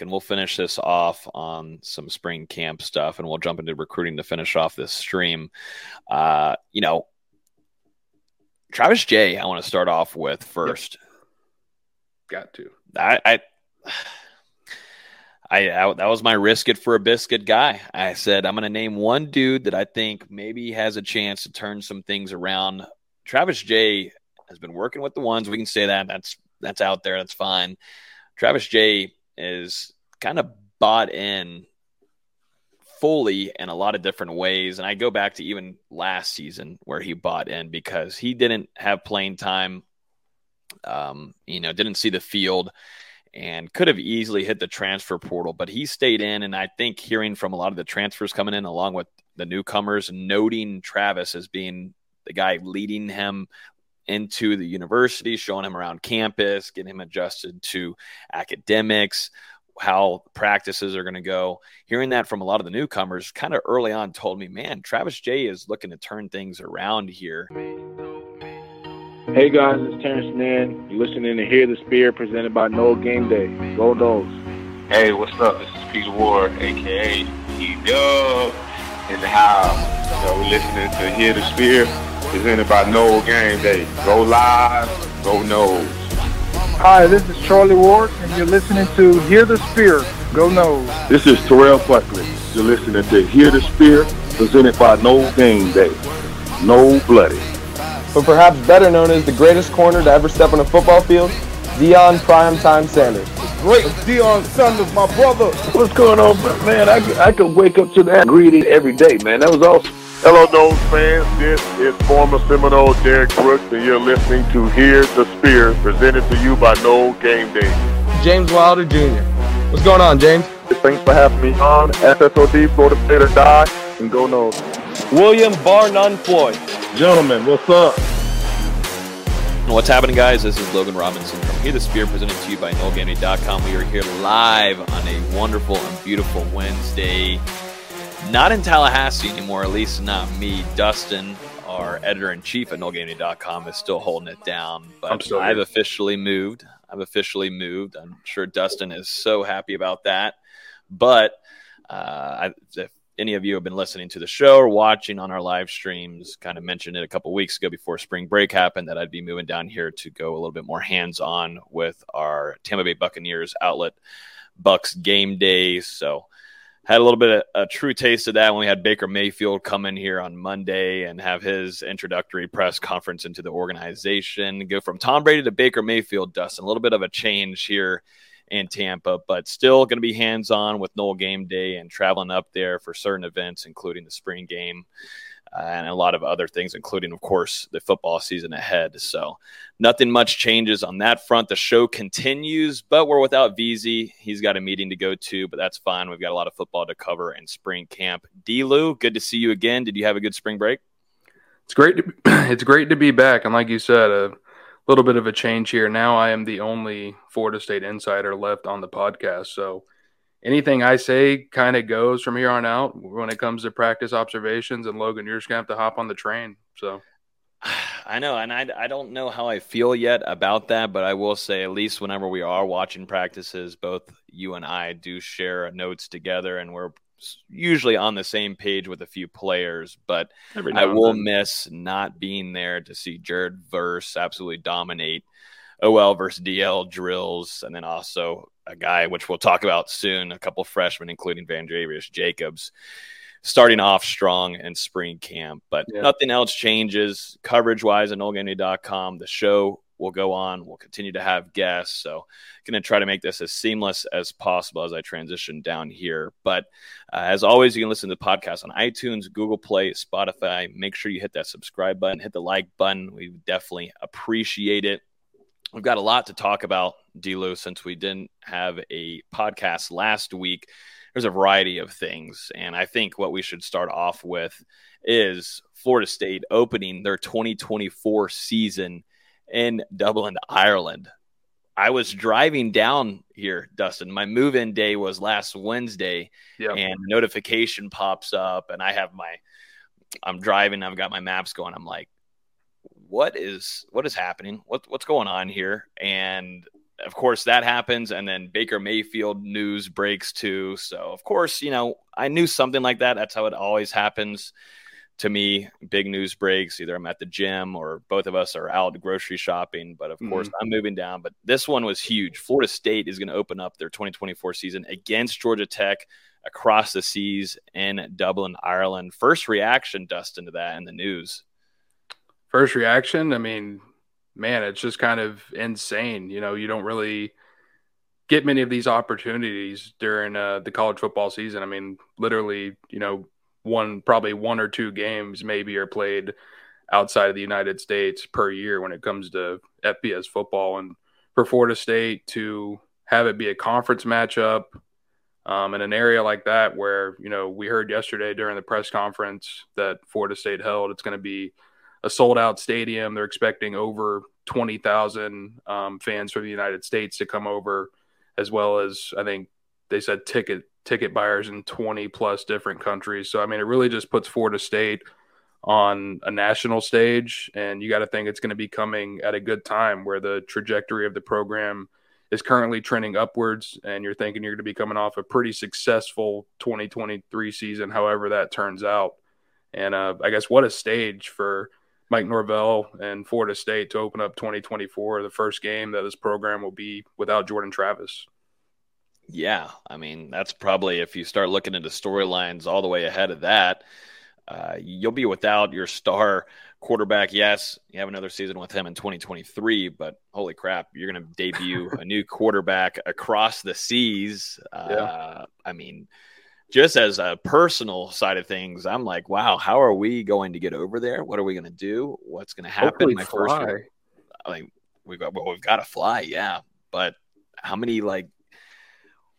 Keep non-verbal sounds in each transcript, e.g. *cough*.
and we'll finish this off on some spring camp stuff, and we'll jump into recruiting to finish off this stream. Uh, you know, Travis Jay, I want to start off with first. Got to. I, I I, I, that was my risk it for a biscuit guy. I said I'm going to name one dude that I think maybe has a chance to turn some things around. Travis Jay has been working with the ones. We can say that. That's that's out there. That's fine. Travis Jay is kind of bought in fully in a lot of different ways. And I go back to even last season where he bought in because he didn't have playing time. Um, you know, didn't see the field and could have easily hit the transfer portal, but he stayed in. And I think hearing from a lot of the transfers coming in, along with the newcomers, noting Travis as being the guy leading him into the university, showing him around campus, getting him adjusted to academics, how practices are going to go. Hearing that from a lot of the newcomers kind of early on told me, man, Travis Jay is looking to turn things around here. Hey guys, it's Terrence Nan. You're listening to Hear the Spear presented by Nole Game Day. Go Noles. Hey, what's up? This is Peter Warrick, aka P Dub, in the house. So we're listening to Hear the Spear presented by Nole Game Day. Go live, go Noles. Hi, this is Charlie Ward, and you're listening to Hear the Spear. Go Noles. This is Terrell Buckley. You're listening to Hear the Spear presented by Nole Game Day. No Bloody but perhaps better known as the greatest corner to ever step on a football field, Deion Primetime Sanders. Great Deion Sanders, my brother. What's going on, man? I, I could wake up to that greeting every day, man. That was awesome. Hello, Noles fans. This is former Seminole Derrick Brooks, and you're listening to Hear the Spear, presented to you by Nole Game Day. James Wilder Jr. What's going on, James? Thanks for having me on. FSOD, Florida State or Die, and go Noles. William Bar None Floyd. Gentlemen, what's up? What's happening, guys? This is Logan Robinson from Hear the Spear, presented to you by NoleGameday.com. We are here live on a wonderful and beautiful Wednesday. Not in Tallahassee anymore, at least not me. Dustin, our editor in chief at NoleGameday.com, is still holding it down. But I've officially moved. I've officially moved. I'm sure Dustin is so happy about that. But uh, if any of you have been listening to the show or watching on our live streams, kind of mentioned it a couple weeks ago before spring break happened that I'd be moving down here to go a little bit more hands on with our Tampa Bay Buccaneers outlet, Bucks Game Day. So had a little bit of a true taste of that when we had Baker Mayfield come in here on Monday and have his introductory press conference into the organization. Go from Tom Brady to Baker Mayfield, Dustin. A little bit of a change here in Tampa, but still going to be hands on with Nole Game Day and traveling up there for certain events, including the spring game. And a lot of other things, including, of course, the football season ahead. So, nothing much changes on that front. The show continues, but we're without VZ. He's got a meeting to go to, but that's fine. We've got a lot of football to cover in spring camp. D. Lou, good to see you again. Did you have a good spring break? It's great. To, *clears throat* it's great to be back, and like you said, a little bit of a change here. Now I am the only Florida State insider left on the podcast. So anything I say kind of goes from here on out when it comes to practice observations. And Logan, you're just going to have to hop on the train. So *sighs* I know. And I, I don't know how I feel yet about that, but I will say, at least whenever we are watching practices, both you and I do share notes together and we're usually on the same page with a few players, but I will miss not being there to see Jared Verse absolutely dominate OL versus DL drills, and then also a guy which we'll talk about soon, a couple freshmen, including Vandrevius Jacobs, starting off strong in spring camp. But yeah. nothing else changes coverage wise at NoleGameday.com. The show will go on. We'll continue to have guests. So, going to try to make this as seamless as possible as I transition down here. But uh, as always, you can listen to the podcast on iTunes, Google Play, Spotify. Make sure you hit that subscribe button, hit the like button. We definitely appreciate it. We've got a lot to talk about, Delo, since we didn't have a podcast last week. There's a variety of things. And I think what we should start off with is Florida State opening their 2024 season in Dublin, Ireland. I was driving down here, Dustin. My move in day was last Wednesday, yep. and notification pops up, and I have my, I'm driving, I've got my maps going. I'm like, what is what is happening? What what's going on here? And of course, that happens, and then Baker Mayfield news breaks too. So, of course, you know, I knew something like that. That's how it always happens to me. Big news breaks. Either I'm at the gym or both of us are out grocery shopping. But of mm-hmm. course, I'm moving down. But this one was huge. Florida State is going to open up their 2024 season against Georgia Tech across the seas in Dublin, Ireland. First reaction, Dustin, to that in the news. First reaction, I mean, man, it's just kind of insane. You know, you don't really get many of these opportunities during uh, the college football season. I mean, literally, you know, one probably one or two games maybe are played outside of the United States per year when it comes to FBS football. And for Florida State to have it be a conference matchup um, in an area like that, where you know we heard yesterday during the press conference that Florida State held, it's going to be a sold out stadium. They're expecting over 20,000 um, fans from the United States to come over, as well as I think they said ticket ticket buyers in 20 plus different countries. So I mean, it really just puts Florida State on a national stage, and you got to think it's going to be coming at a good time where the trajectory of the program is currently trending upwards, and you're thinking you're going to be coming off a pretty successful 2023 season, however that turns out. And uh, I guess what a stage for Mike Norvell and Florida State to open up 2024, the first game that this program will be without Jordan Travis. Yeah, I mean that's probably if you start looking into storylines all the way ahead of that, uh, you'll be without your star quarterback. Yes, you have another season with him in 2023, but holy crap, you're going to debut *laughs* a new quarterback across the seas. Uh, yeah. I mean, just as a personal side of things, I'm like, wow, how are we going to get over there? What are we going to do? What's going to happen? Hopefully My fly. first I mean, we've got well, we've got to fly, yeah. But how many like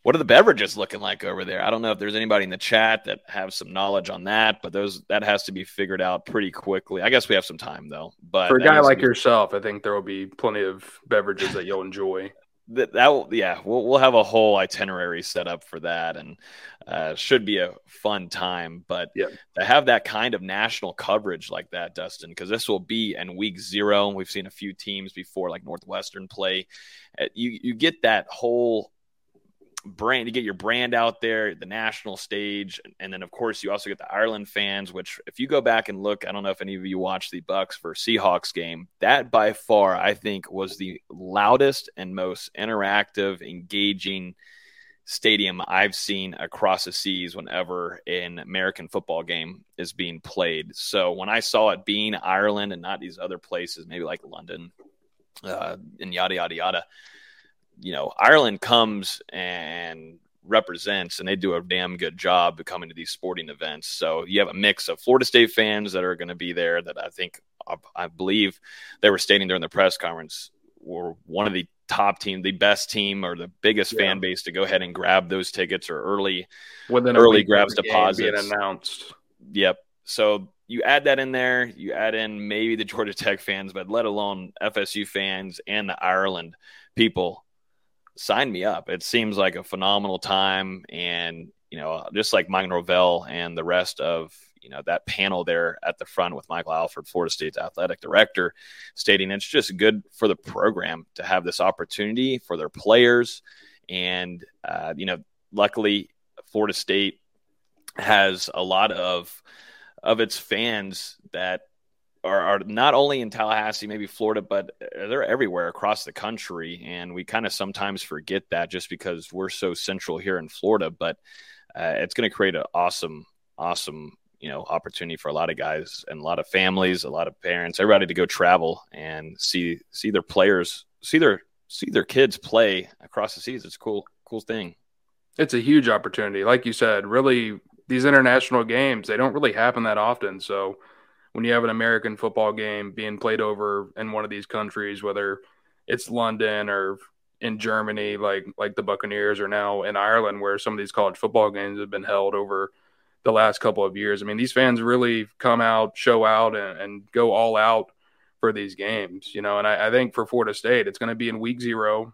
what are the beverages looking like over there? I don't know if there's anybody in the chat that have some knowledge on that, but those that has to be figured out pretty quickly. I guess we have some time though. But for a guy like be... yourself, I think there will be plenty of beverages that you'll enjoy that, that will, yeah, we'll, we'll have a whole itinerary set up for that and uh, should be a fun time. But yeah. to have that kind of national coverage like that, Dustin, because this will be in week zero. We've seen a few teams before, like Northwestern play. Uh, you, you get that whole brand to get your brand out there, the national stage, and then of course you also get the Ireland fans. Which, if you go back and look, I don't know if any of you watched the Bucks for Seahawks game. That by far, I think, was the loudest and most interactive, engaging stadium I've seen across the seas whenever an American football game is being played. So when I saw it being Ireland and not these other places, maybe like London uh, and yada yada yada you know, Ireland comes and represents and they do a damn good job coming to these sporting events. So you have a mix of Florida State fans that are going to be there that I think I believe they were stating during the press conference were one of the top team, the best team or the biggest yeah. fan base to go ahead and grab those tickets or early Within early grabs deposits announced. Yep. So you add that in there, you add in maybe the Georgia Tech fans, but let alone FSU fans and the Ireland people sign me up. It seems like a phenomenal time. And, you know, just like Mike Norvell and the rest of, you know, that panel there at the front with Michael Alford, Florida State's athletic director, stating it's just good for the program to have this opportunity for their players. And, uh, you know, luckily, Florida State has a lot of of its fans that are, are not only in Tallahassee, maybe Florida, but they're everywhere across the country. And we kind of sometimes forget that just because we're so central here in Florida. But uh, it's going to create an awesome, awesome, you know, opportunity for a lot of guys and a lot of families, a lot of parents, everybody to go travel and see see their players, see their see their kids play across the seas. It's a cool, cool thing. It's a huge opportunity, like you said. Really, these international games they don't really happen that often. So when you have an American football game being played over in one of these countries, whether it's London or in Germany, like like the Buccaneers, or now in Ireland, where some of these college football games have been held over the last couple of years. I mean, these fans really come out, show out, and, and go all out for these games, you know. And I, I think for Florida State, it's going to be in week zero.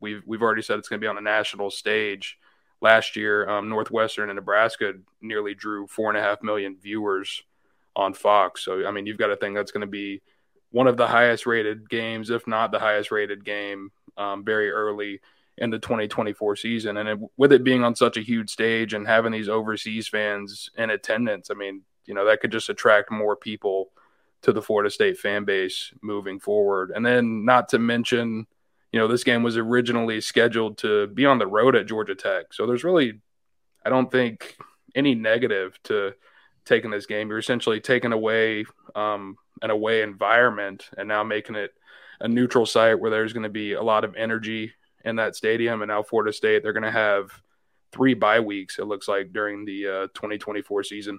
We've we've already said it's going to be on a national stage. Last year, um, Northwestern and Nebraska nearly drew four and a half million viewers on Fox. So I mean, you've got to think that's going to be one of the highest rated games, if not the highest rated game um, very early in the 2024 season. And it, with it being on such a huge stage and having these overseas fans in attendance, I mean, you know, that could just attract more people to the Florida State fan base moving forward. And then, not to mention, you know, this game was originally scheduled to be on the road at Georgia Tech. So there's really, I don't think, any negative to taking this game. You're essentially taking away um, an away environment and now making it a neutral site where there's going to be a lot of energy in that stadium. And now Florida State, they're going to have three bye weeks, it looks like, during the uh, 2024 season.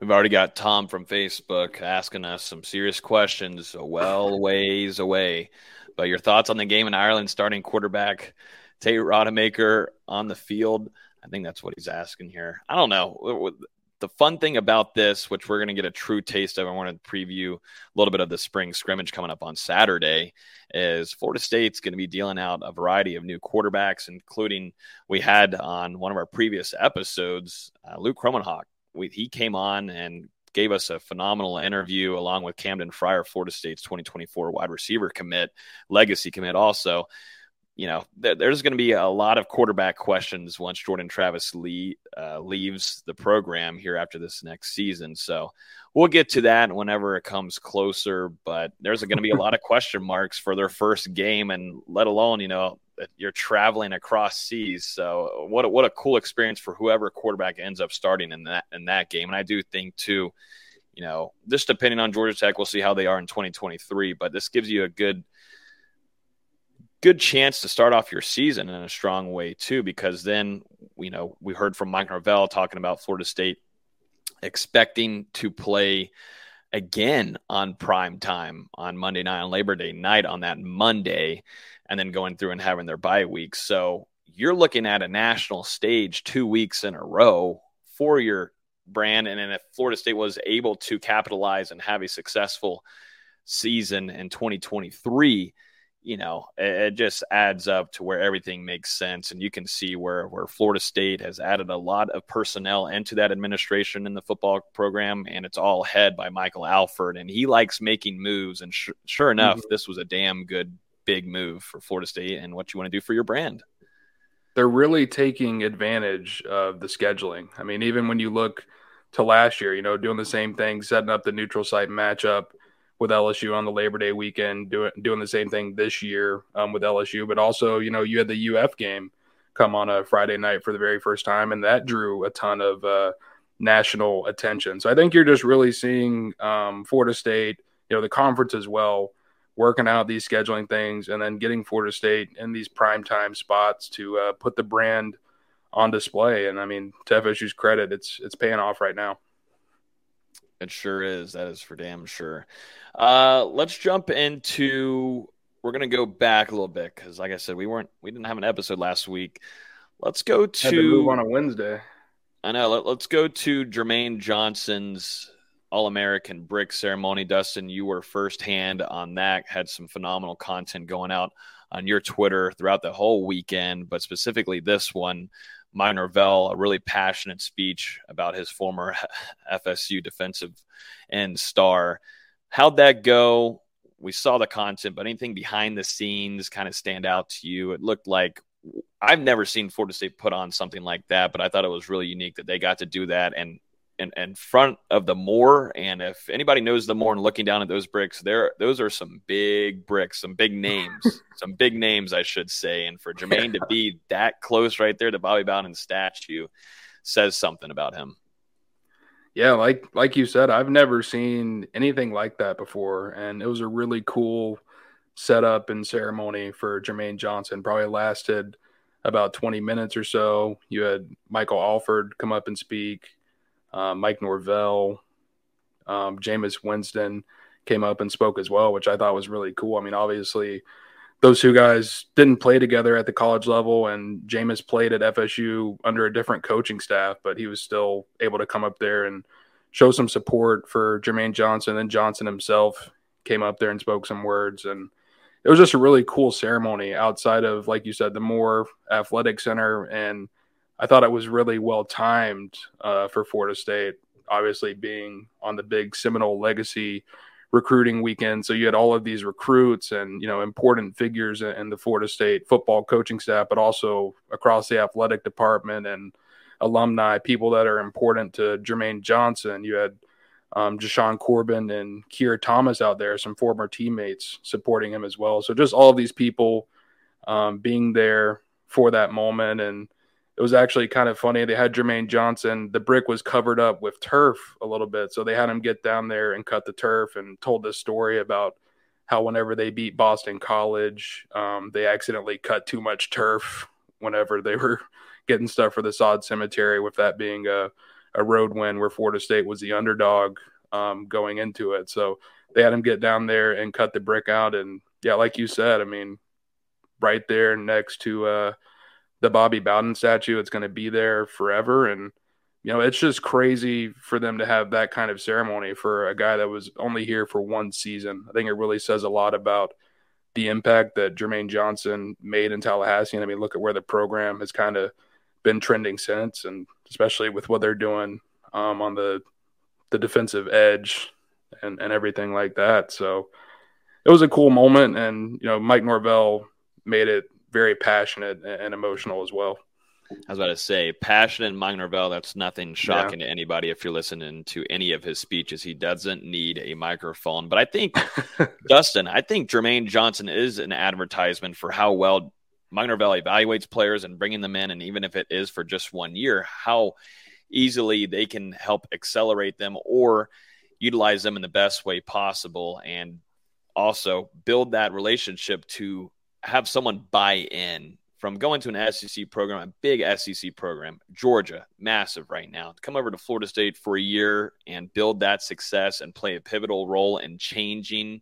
We've already got Tom from Facebook asking us some serious questions, a well ways away. But your thoughts on the game in Ireland, starting quarterback Tate Rodemaker on the field? I think that's what he's asking here. I don't know. The fun thing about this, which we're going to get a true taste of, I want to preview a little bit of the spring scrimmage coming up on Saturday, is Florida State's going to be dealing out a variety of new quarterbacks, including we had on one of our previous episodes, uh, Luke Kromenhoek. We, he came on and gave us a phenomenal interview along with Camdon Frier, Florida State's 2024 wide receiver commit, legacy commit also you know, there, there's going to be a lot of quarterback questions once Jordan Travis Lee uh, leaves the program here after this next season. So we'll get to that whenever it comes closer. But there's going to be a lot of *laughs* question marks for their first game, and let alone, you know, you're traveling across seas. So what a, what a cool experience for whoever quarterback ends up starting in that in that game. And I do think too, you know, just depending on Georgia Tech, we'll see how they are in 2023. But this gives you a good good chance to start off your season in a strong way too, because then you know we heard from Mike Norvell talking about Florida State expecting to play again on prime time on Monday night on Labor Day night on that Monday, and then going through and having their bye week. So you're looking at a national stage two weeks in a row for your brand, and then if Florida State was able to capitalize and have a successful season in 2023 you know, it, it, just adds up to where everything makes sense. And you can see where, where Florida State has added a lot of personnel into that administration in the football program, and it's all head by Michael Alford. And he likes making moves. And sh- sure enough, mm-hmm. this was a damn good big move for Florida State and what you want to do for your brand. They're really taking advantage of the scheduling. I mean, even when you look to last year, you know, doing the same thing, setting up the neutral site matchup with LSU on the Labor Day weekend, doing doing the same thing this year um, with LSU. But also, you know, you had the UF game come on a Friday night for the very first time, and that drew a ton of uh, national attention. So I think you're just really seeing um, Florida State, you know, the conference as well, working out these scheduling things, and then getting Florida State in these prime time spots to uh, put the brand on display. And I mean, to FSU's credit, it's it's paying off right now. It sure is. That is for damn sure. Uh, let's jump into. We're gonna go back a little bit because, like I said, we weren't we didn't have an episode last week. Let's go to, to move on a Wednesday. I know. Let, let's go to Jermaine Johnson's All American brick ceremony. Dustin, you were firsthand on that. Had some phenomenal content going out on your Twitter throughout the whole weekend, but specifically this one. Mike Norvell, a really passionate speech about his former *laughs* FSU defensive end star. How'd that go? We saw the content, but anything behind the scenes kind of stand out to you? It looked like I've never seen Florida State put on something like that, but I thought it was really unique that they got to do that and in, in front of the Moore. And if anybody knows the Moore and looking down at those bricks, there those are some big bricks, some big names, *laughs* some big names, I should say. And for Jermaine to be that close right there to Bobby Bowden's statue says something about him. Yeah, like like you said, I've never seen anything like that before, and it was a really cool setup and ceremony for Jermaine Johnson. Probably lasted about 20 minutes or so. You had Michael Alford come up and speak uh, Mike Norvell, um, Jameis Winston came up and spoke as well, which I thought was really cool. I mean, obviously, those two guys didn't play together at the college level, and Jameis played at FSU under a different coaching staff, but he was still able to come up there and show some support for Jermaine Johnson. And Johnson himself came up there and spoke some words, and it was just a really cool ceremony outside of, like you said, the Moore athletic center and – I thought it was really well timed uh, for Florida State, obviously being on the big Seminole Legacy recruiting weekend. So you had all of these recruits and you know important figures in the Florida State football coaching staff, but also across the athletic department and alumni, people that are important to Jermaine Johnson. You had um, Jashaun Corbin and Keir Thomas out there, some former teammates supporting him as well. So just all of these people um, being there for that moment. And it was actually kind of funny. They had Jermaine Johnson. The brick was covered up with turf a little bit. So they had him get down there and cut the turf and told this story about how whenever they beat Boston College, um, they accidentally cut too much turf whenever they were *laughs* getting stuff for the sod cemetery, with that being a, a road win where Florida State was the underdog um, going into it. So they had him get down there and cut the brick out. And yeah, like you said, I mean, right there next to uh, the Bobby Bowden statue. It's going to be there forever. And, you know, it's just crazy for them to have that kind of ceremony for a guy that was only here for one season. I think it really says a lot about the impact that Jermaine Johnson made in Tallahassee. And I mean, look at where the program has kind of been trending since, and especially with what they're doing um, on the the defensive edge and, and everything like that. So it was a cool moment. And, you know, Mike Norvell made it very passionate and emotional as well. I was about to say, passionate Mike Norvell, that's nothing shocking yeah. to anybody if you're listening to any of his speeches. He doesn't need a microphone. But I think, *laughs* Dustin, I think Jermaine Johnson is an advertisement for how well Mike Norvell evaluates players and bringing them in. And even if it is for just one year, how easily they can help accelerate them or utilize them in the best way possible. And also build that relationship to have someone buy in from going to an SEC program, a big SEC program, Georgia, massive right now, to come over to Florida State for a year and build that success and play a pivotal role in changing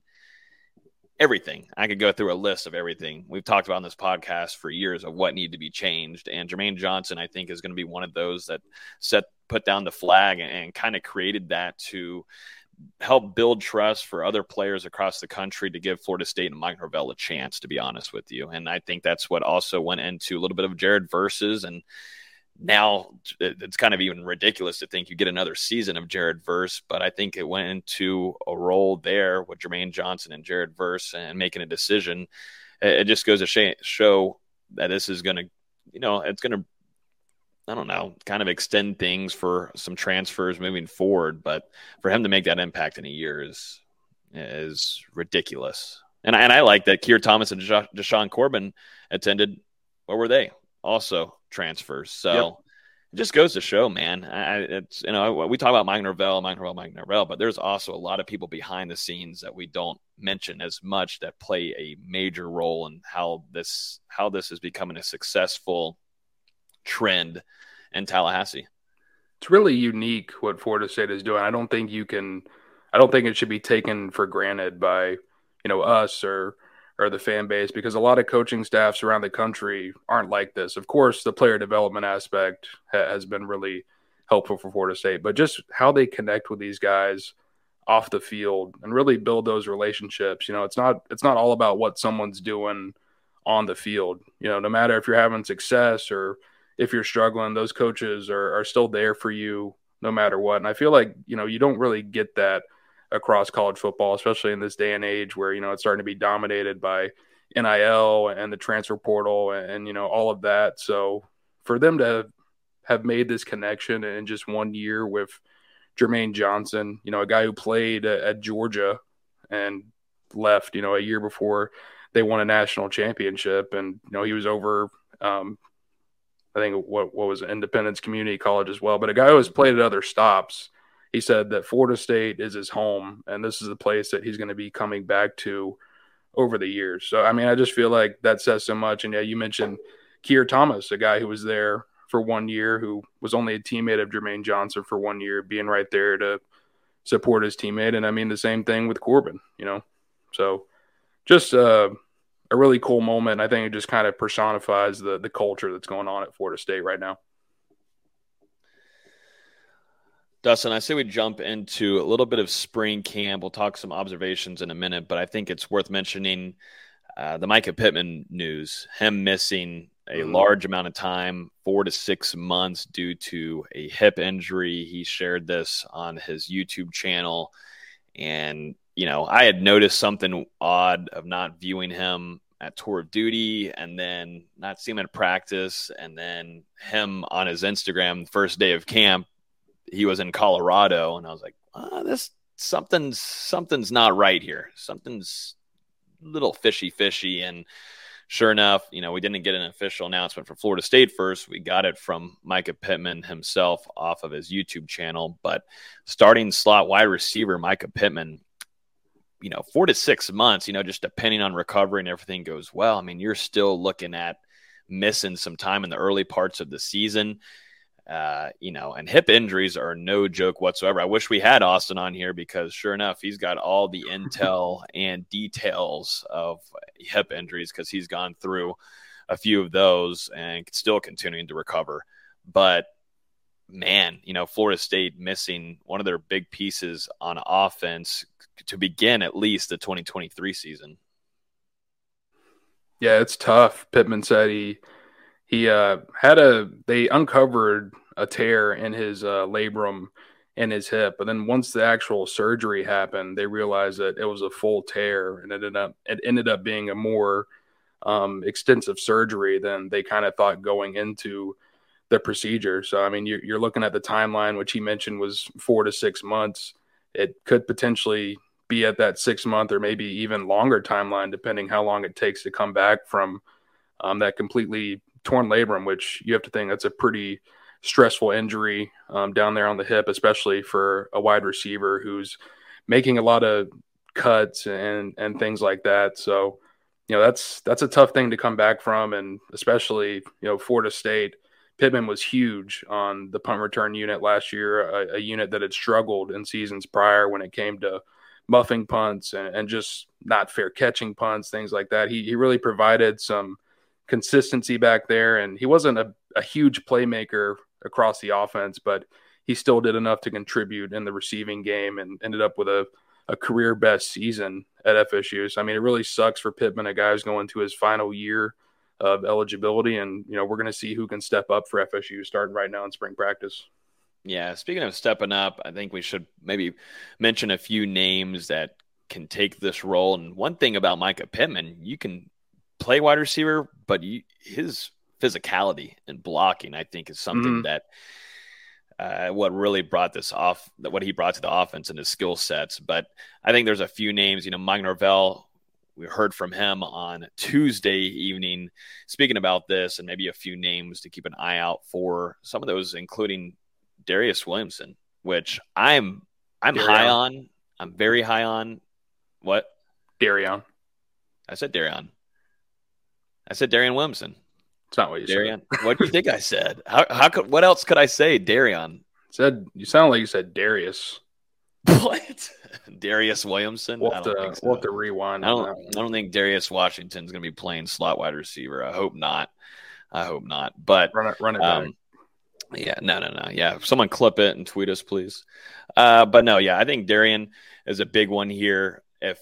everything. I could go through a list of everything we've talked about on this podcast for years of what need to be changed. And Jermaine Johnson, I think, is going to be one of those that set put down the flag and, and kind of created that to help build trust for other players across the country to give Florida State and Mike Norvell a chance, to be honest with you. And I think that's what also went into a little bit of Jared Verses. And now it's kind of even ridiculous to think you get another season of Jared Verse, but I think it went into a role there with Jermaine Johnson and Jared Verse and making a decision. It just goes to show that this is going to, you know, it's going to I don't know, kind of extend things for some transfers moving forward. But for him to make that impact in a year is is ridiculous. And I, and I like that Keir Thomas and Jashaun Corbin attended. What were they? Also transfers. So yep. it just goes to show, man. I, it's you know we talk about Mike Norvell, Mike Norvell, Mike Norvell, but there's also a lot of people behind the scenes that we don't mention as much that play a major role in how this how this is becoming a successful trend in Tallahassee. It's really unique what Florida State is doing. I don't think you can I don't think it should be taken for granted by, you know, us or or the fan base because a lot of coaching staffs around the country aren't like this. Of course, the player development aspect ha- has been really helpful for Florida State, but just how they connect with these guys off the field and really build those relationships. You know, it's not it's not all about what someone's doing on the field. You know, no matter if you're having success or if you're struggling, those coaches are, are still there for you no matter what. And I feel like, you know, you don't really get that across college football, especially in this day and age where, you know, it's starting to be dominated by NIL and the transfer portal and, and you know, all of that. So for them to have made this connection in just one year with Jermaine Johnson, you know, a guy who played at Georgia and left, you know, a year before they won a national championship. And, you know, he was over um, I think what what was it, Independence Community College as well. But a guy who has played at other stops, he said that Florida State is his home, and this is the place that he's going to be coming back to over the years. So I mean, I just feel like that says so much. And yeah, you mentioned Keir Thomas, a guy who was there for one year, who was only a teammate of Jermaine Johnson for one year, being right there to support his teammate. And I mean the same thing with Corbin, you know. So just uh a really cool moment. I think it just kind of personifies the the culture that's going on at Florida State right now. Dustin, I say we jump into a little bit of spring camp. We'll talk some observations in a minute, but I think it's worth mentioning uh, the Micah Pittman news. Him missing a mm-hmm. large amount of time, four to six months, due to a hip injury. He shared this on his YouTube channel, and you know, I had noticed something odd of not viewing him at tour of duty and then not seeing him at practice. And then him on his Instagram first day of camp he was in Colorado. And I was like oh, this something's something's not right here. Something's a little fishy fishy. And sure enough you know we didn't get an official announcement from Florida State first. We got it from Micah Pittman himself off of his YouTube channel. But starting slot wide receiver Micah Pittman you know, four to six months, you know, just depending on recovery and everything goes well. I mean, you're still looking at missing some time in the early parts of the season. Uh, you know, and hip injuries are no joke whatsoever. I wish we had Austin on here because sure enough, he's got all the intel *laughs* and details of hip injuries because he's gone through a few of those and still continuing to recover. But man, you know, Florida State missing one of their big pieces on offense to begin at least the 2023 season. Yeah, it's tough. Pittman said he he uh, had a they uncovered a tear in his uh, labrum in his hip, but then once the actual surgery happened, they realized that it was a full tear, and it ended up it ended up being a more um, extensive surgery than they kind of thought going into the procedure. So I mean, you're, you're looking at the timeline, which he mentioned was four to six months. It could potentially be at that six month or maybe even longer timeline, depending how long it takes to come back from um, that completely torn labrum. Which you have to think that's a pretty stressful injury um, down there on the hip, especially for a wide receiver who's making a lot of cuts and and things like that. So you know that's that's a tough thing to come back from, and especially you know Florida State Pittman was huge on the punt return unit last year, a, a, unit that had struggled in seasons prior when it came to muffing punts and, and just not fair catching punts, things like that. He, he really provided some consistency back there, and he wasn't a, a huge playmaker across the offense, but he still did enough to contribute in the receiving game and ended up with a, a career best season at FSU. So, I mean, it really sucks for Pittman, a guy who's going to his final year of eligibility. And, you know, we're going to see who can step up for FSU starting right now in spring practice. Yeah. Speaking of stepping up, I think we should maybe mention a few names that can take this role. And one thing about Micah Pittman, you can play wide receiver, but you, his physicality and blocking, I think, is something mm-hmm. that. Uh, what really brought this off, what he brought to the offense and his skill sets. But I think there's a few names, you know, Mike Norvell, we heard from him on Tuesday evening speaking about this and maybe a few names to keep an eye out for. Some of those, including Darius Williamson, which I'm I'm Darion. high on. I'm very high on. What? Darion. I said Darion. I said Darian Williamson. It's not what you Darian. said. what do you think I said? How how could what else could I say? Darion. Said you sound like you said Darius. *laughs* What? *laughs* Darious Williamson? We'll have, to, so. we'll have to rewind. I don't, I don't think Darius Washington's going to be playing slot wide receiver. I hope not. I hope not. But run it, run it um, Yeah, no, no, no. Yeah, someone clip it and tweet us, please. Uh, but no, yeah, I think Darian is a big one here. If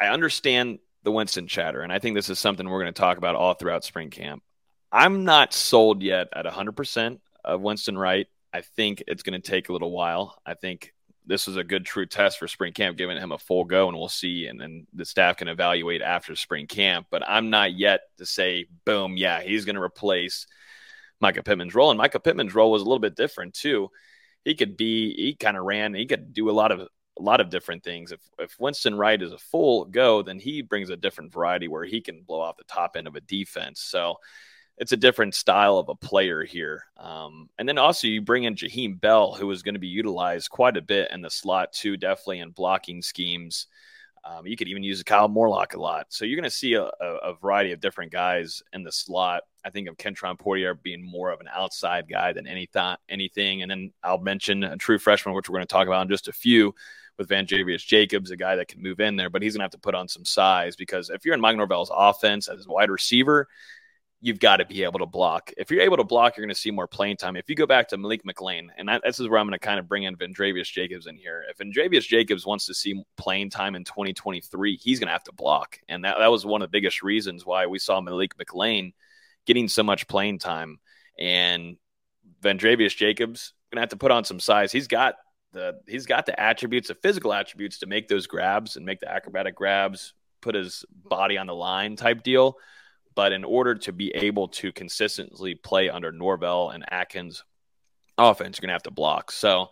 I understand the Winston chatter, and I think this is something we're going to talk about all throughout spring camp. I'm not sold yet at 100% of Winston Wright. I think it's going to take a little while. I think this is a good true test for spring camp, giving him a full go, and we'll see. And then the staff can evaluate after spring camp. But I'm not yet to say, boom, yeah, he's going to replace Micah Pittman's role. And Micah Pittman's role was a little bit different too. He could be, he kind of ran, he could do a lot of a lot of different things. If if Winston Wright is a full go, then he brings a different variety where he can blow off the top end of a defense. So it's a different style of a player here. Um, and then also you bring in Jaheim Bell, who is going to be utilized quite a bit in the slot too, definitely in blocking schemes. Um, you could even use Kyle Morlock a lot. So you're going to see a, a, a, variety of different guys in the slot. I think of Kentron Poitier being more of an outside guy than any th- anything. And then I'll mention a true freshman, which we're going to talk about in just a few with Vandrevius Jacobs, a guy that can move in there, but he's going to have to put on some size because if you're in Mike Norvell's offense as a wide receiver, you've got to be able to block. If you're able to block, you're going to see more playing time. If you go back to Malik McClain, and that, this is where I'm going to kind of bring in Vandrevius Jacobs in here. If Vandrevius Jacobs wants to see playing time in 2023, he's going to have to block. And that, that was one of the biggest reasons why we saw Malik McClain getting so much playing time. And Vandrevius Jacobs going to have to put on some size. He's got the he's got the attributes, the physical attributes to make those grabs and make the acrobatic grabs, put his body on the line type deal. But in order to be able to consistently play under Norvell and Atkins offense, you're gonna have to block. So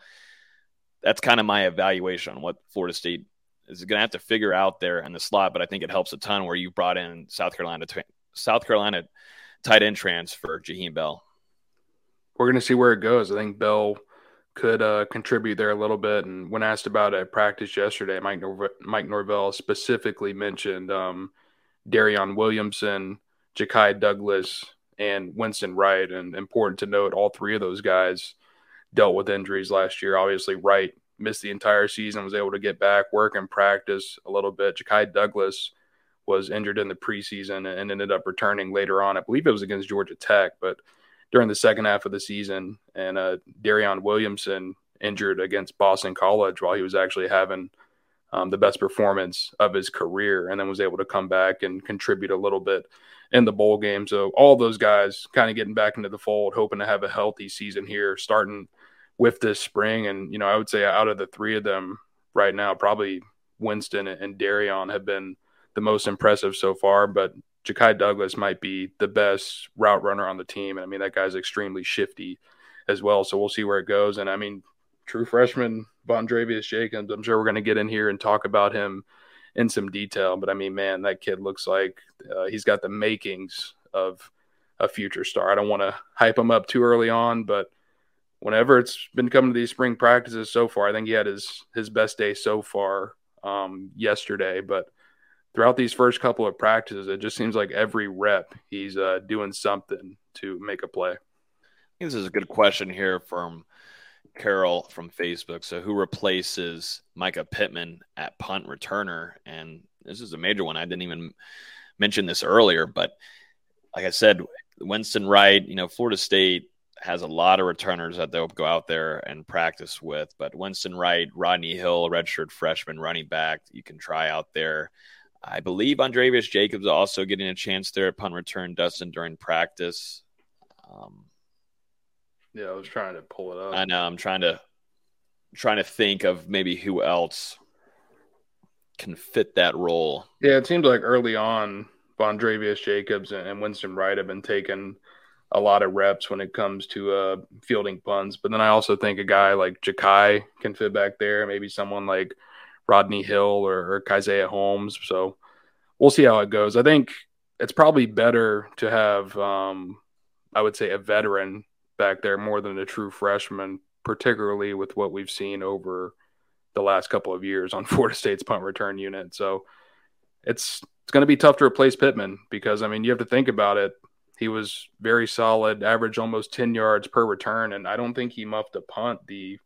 that's kind of my evaluation on what Florida State is going to have to figure out there in the slot. But I think it helps a ton where you brought in South Carolina, South Carolina tight end transfer Jaheim Bell. We're going to see where it goes. I think Bell could uh, contribute there a little bit. And when asked about it practice yesterday, Mike, Nor- Mike Norvell specifically mentioned um, Darion Williamson, Ja'Khi Douglas, and Winston Wright. And important to note, all three of those guys dealt with injuries last year. Obviously, Wright missed the entire season, was able to get back, work and practice a little bit. Ja'Khi Douglas was injured in the preseason and ended up returning later on. I believe it was against Georgia Tech, but during the second half of the season. And uh, Darion Williamson injured against Boston College while he was actually having um, the best performance of his career, and then was able to come back and contribute a little bit in the bowl game. So all those guys kind of getting back into the fold, hoping to have a healthy season here, starting with this spring. And you know, I would say out of the three of them right now, probably Winston and Darion have been the most impressive so far. But Ja'Khi Douglas might be the best route runner on the team. And I mean, that guy's extremely shifty as well. So we'll see where it goes. And I mean, true freshman Vandrevius Jacobs, I'm sure we're going to get in here and talk about him in some detail. But I mean, man, that kid looks like uh, he's got the makings of a future star. I don't want to hype him up too early on, but whenever it's been coming to these spring practices so far, I think he had his his best day so far um, yesterday. But throughout these first couple of practices, it just seems like every rep he's uh, doing something to make a play. this is a good question here from Carol from Facebook. So, who replaces Micah Pittman at punt returner? And this is a major one. I didn't even mention this earlier, but like I said, Winston Wright, you know, Florida State has a lot of returners that they'll go out there and practice with. But Winston Wright, Rodney Hill, redshirt freshman running back, you can try out there. I believe Vandrevius Jacobs also getting a chance there at punt return, Dustin, during practice. Um, yeah, I was trying to pull it up. I know. I'm trying to trying to think of maybe who else can fit that role. Yeah, it seems like early on, Vandrevius Jacobs and Winston Wright have been taking a lot of reps when it comes to uh, fielding punts. But then I also think a guy like Ja'Khi can fit back there. Maybe someone like – Rodney Hill or, or Holmes. So we'll see how it goes. I think it's probably better to have, um, I would say, a veteran back there more than a true freshman, particularly with what we've seen over the last couple of years on *laughs* Florida State's punt return unit. So it's it's going to be tough to replace Pittman because I mean you have to think about it. He was very solid, average almost ten yards per return, and I don't think he muffed a punt the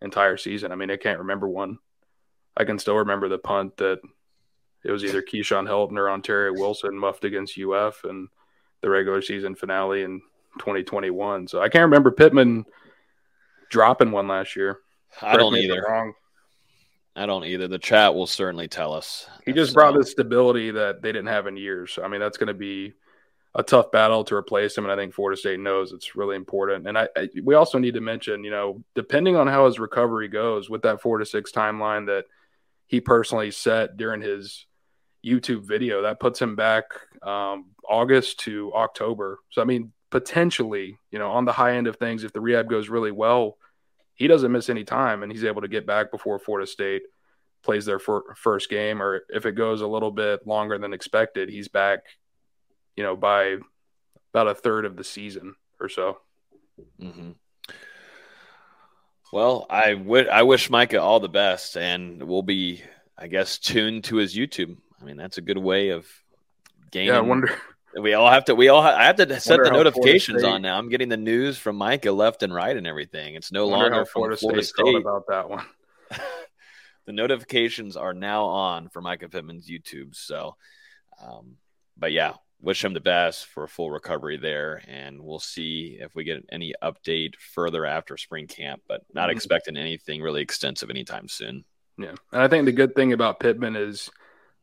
entire season. I mean I can't remember one. I can still remember the punt that it was either *laughs* Keyshawn Helton or Ontario Wilson muffed against UF and the regular season finale in 2021. So I can't remember Pittman dropping one last year. I don't either. Wrong. I don't either. The chat will certainly tell us. He just brought the stability that they didn't have in years. I mean, that's going to be a tough battle to replace him, and I think Florida State knows it's really important. And I, I, we also need to mention, you know, depending on how his recovery goes with that four to six timeline that he personally set during his YouTube video. That puts him back um, August to October. So, I mean, potentially, you know, on the high end of things, if the rehab goes really well, he doesn't miss any time and he's able to get back before Florida State plays their fir- first game. Or if it goes a little bit longer than expected, he's back, you know, by about a third of the season or so. Mm-hmm. Well, I would I wish Micah all the best, and we'll be, I guess, tuned to his YouTube. I mean, that's a good way of gaining. Yeah, I wonder. We all have to. We all. I have to set the notifications on now. I'm getting the news from Micah left and right and everything. It's no longer from Florida, Florida State. State. About that one. *laughs* *laughs* the notifications are now on for Micah Pittman's YouTube. So, um, but yeah, wish him the best for a full recovery there, and we'll see if we get any update further after spring camp. But not mm-hmm. expecting anything really extensive anytime soon. Yeah, and I think the good thing about Pittman is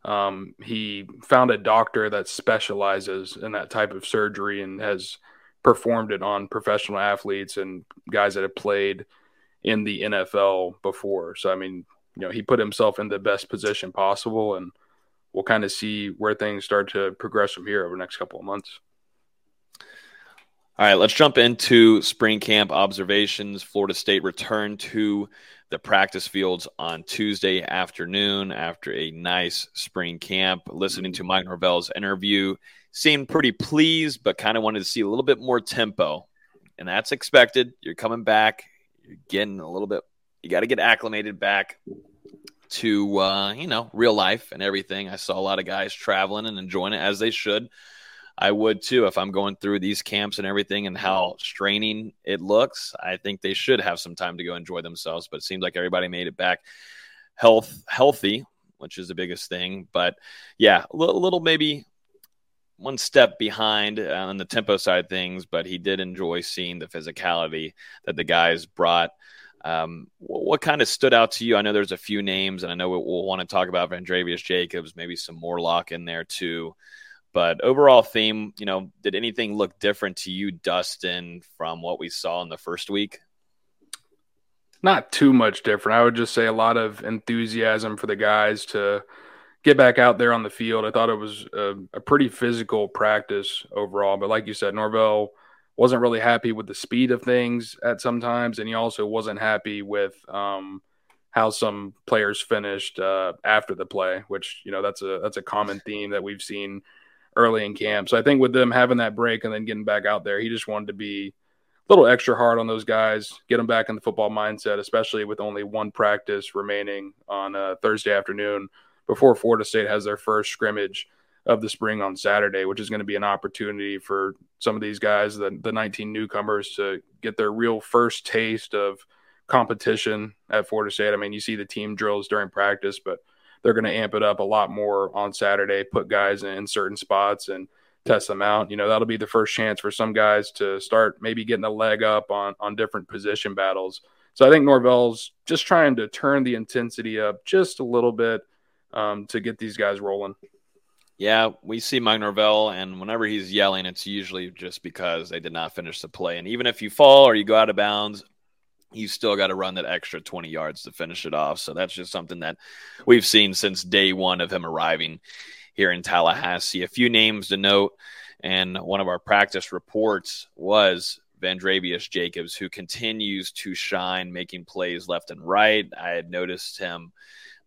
um, he found a doctor that specializes in that type of surgery and has performed it on professional athletes and guys that have played in the NFL before. So I mean, you know, he put himself in the best position possible, and we'll kind of see where things start to progress from here over the next couple of months. All right, let's jump into spring camp observations. Florida State returned to the practice fields on Tuesday afternoon after a nice spring camp. Listening to Mike Norvell's interview, seemed pretty pleased, but kind of wanted to see a little bit more tempo. And that's expected. You're coming back, you're getting a little bit, you got to get acclimated back to, uh, you know, real life and everything. I saw a lot of guys traveling and enjoying it as they should. I would too if I'm going through these camps and everything and how straining it looks. I think they should have some time to go enjoy themselves, but it seems like everybody made it back health healthy, which is the biggest thing. But yeah, a little, little maybe one step behind on the tempo side things, but he did enjoy seeing the physicality that the guys brought. Um, what, what, kind of stood out to you? I know there's a few names, and I know we'll, we'll want to talk about Vandrevius Jacobs, maybe some Morlock in there too. But overall theme, you know, did anything look different to you, Dustin, from what we saw in the first week? Not too much different. I would just say a lot of enthusiasm for the guys to get back out there on the field. I thought it was a, a pretty physical practice overall. But like you said, Norvell wasn't really happy with the speed of things at sometimes, and he also wasn't happy with um, how some players finished uh, after the play, which you know that's a that's a common theme that we've seen early in camp. So I think with them having that break and then getting back out there, he just wanted to be a little extra hard on those guys, get them back in the football mindset, especially with only one practice remaining on uh, Thursday afternoon before Florida State has their first scrimmage of the spring on Saturday, which is going to be an opportunity for some of these guys, the, the 19 newcomers, to get their real first taste of competition at Florida State. I mean, you see the team drills during practice, but – they're going to amp it up a lot more on Saturday, put guys in certain spots and test them out. You know, that'll be the first chance for some guys to start maybe getting a leg up on on different position battles. So I think Norvell's just trying to turn the intensity up just a little bit um, to get these guys rolling. Yeah, we see Mike Norvell, and whenever he's yelling, it's usually just because they did not finish the play. And even if you fall or you go out of bounds, you still got to run that extra 20 yards to finish it off. So that's just something that we've seen since day one of him arriving here in Tallahassee. A few names to note, and one of our practice reports was Vandrevius Jacobs, who continues to shine, making plays left and right. I had noticed him,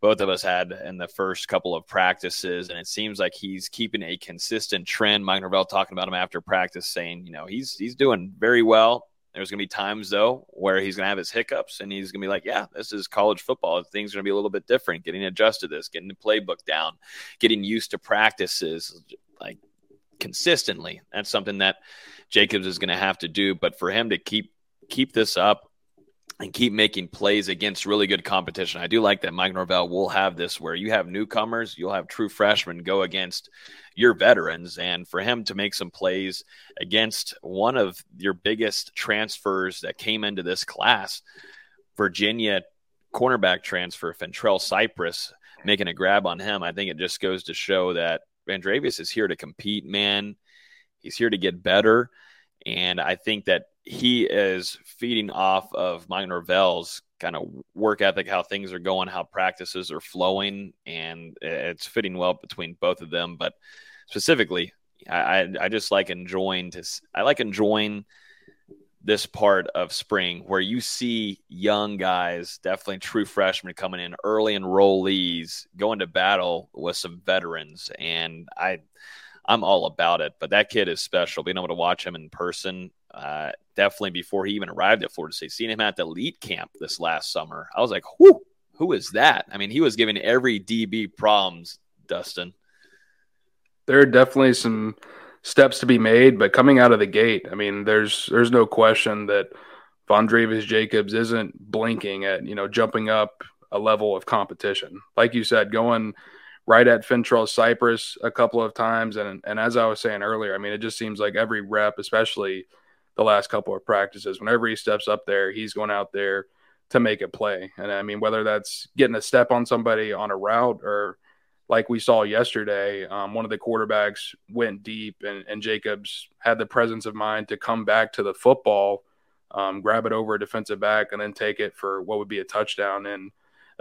both of us had in the first couple of practices, and it seems like he's keeping a consistent trend. Mike Norvell talking about him after practice, saying, you know, he's he's doing very well there's going to be times though where he's going to have his hiccups and he's going to be like, yeah, this is college football. Things are going to be a little bit different. Getting adjusted to this, getting the playbook down, getting used to practices like consistently. That's something that Jacobs is going to have to do. But for him to keep keep this up and keep making plays against really good competition. I do like that Mike Norvell will have this where you have newcomers, you'll have true freshmen go against your veterans. And for him to make some plays against one of your biggest transfers that came into this class, Virginia cornerback transfer, Fentrell Cypress, making a grab on him, I think it just goes to show that Vandrevius is here to compete, man. He's here to get better. And I think that he is feeding off of Mike Norvell's kind of work ethic, how things are going, how practices are flowing, and it's fitting well between both of them. But specifically, I, I just like enjoying to I like enjoying this part of spring where you see young guys, definitely true freshmen coming in early enrollees, going to battle with some veterans, and I I'm all about it. But that kid is special. Being able to watch him in person, uh, definitely before he even arrived at Florida State, seeing him at the elite camp this last summer, I was like, whoo, who is that? I mean, he was giving every DB problems, Dustin. There are definitely some steps to be made, but coming out of the gate, I mean, there's there's no question that Vandrevius Jacobs isn't blinking at you know jumping up a level of competition. Like you said, going right at Fentrell Cypress a couple of times. And and as I was saying earlier, I mean, it just seems like every rep, especially the last couple of practices, whenever he steps up there, he's going out there to make a play. And I mean, whether that's getting a step on somebody on a route or like we saw yesterday, um, one of the quarterbacks went deep and, and Jacobs had the presence of mind to come back to the football um, grab it over a defensive back, and then take it for what would be a touchdown in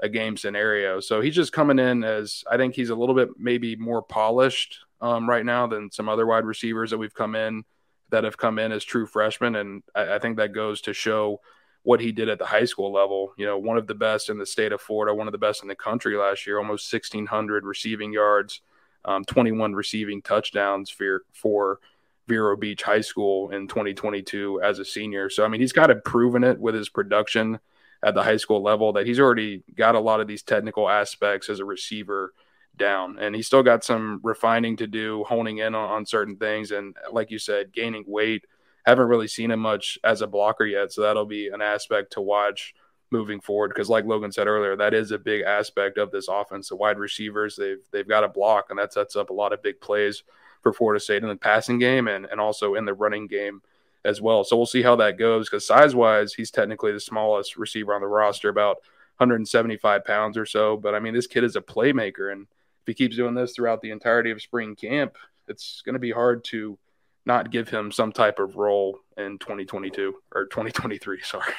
a game scenario. So he's just coming in as I think he's a little bit maybe more polished um, right now than some other wide receivers that we've come in that have come in as true freshmen, and I, I think that goes to show what he did at the high school level. You know, one of the best in the state of Florida, one of the best in the country last year, almost 1,600 receiving yards, um, 21 receiving touchdowns for for Vero Beach High School in 2022 as a senior. So I mean, he's kind of proven it with his production at the high school level that he's already got a lot of these technical aspects as a receiver down. And he's still got some refining to do honing in on, on, certain things. And like you said gaining weight. Haven't really seen him much as a blocker yet. So that'll be an aspect to watch moving forward. Because like logan said earlier that is a big aspect of this offense. The wide receivers they've they've got a block and that sets up a lot of big plays for florida state in the passing game and, and also in the running game as well so we'll see how that goes because size wise he's technically the smallest receiver on the roster about 175 pounds or so but i mean this kid is a playmaker and if he keeps doing this throughout the entirety of spring camp, it's going to be hard to not give him some type of role in 2022 or 2023. *laughs* Sorry.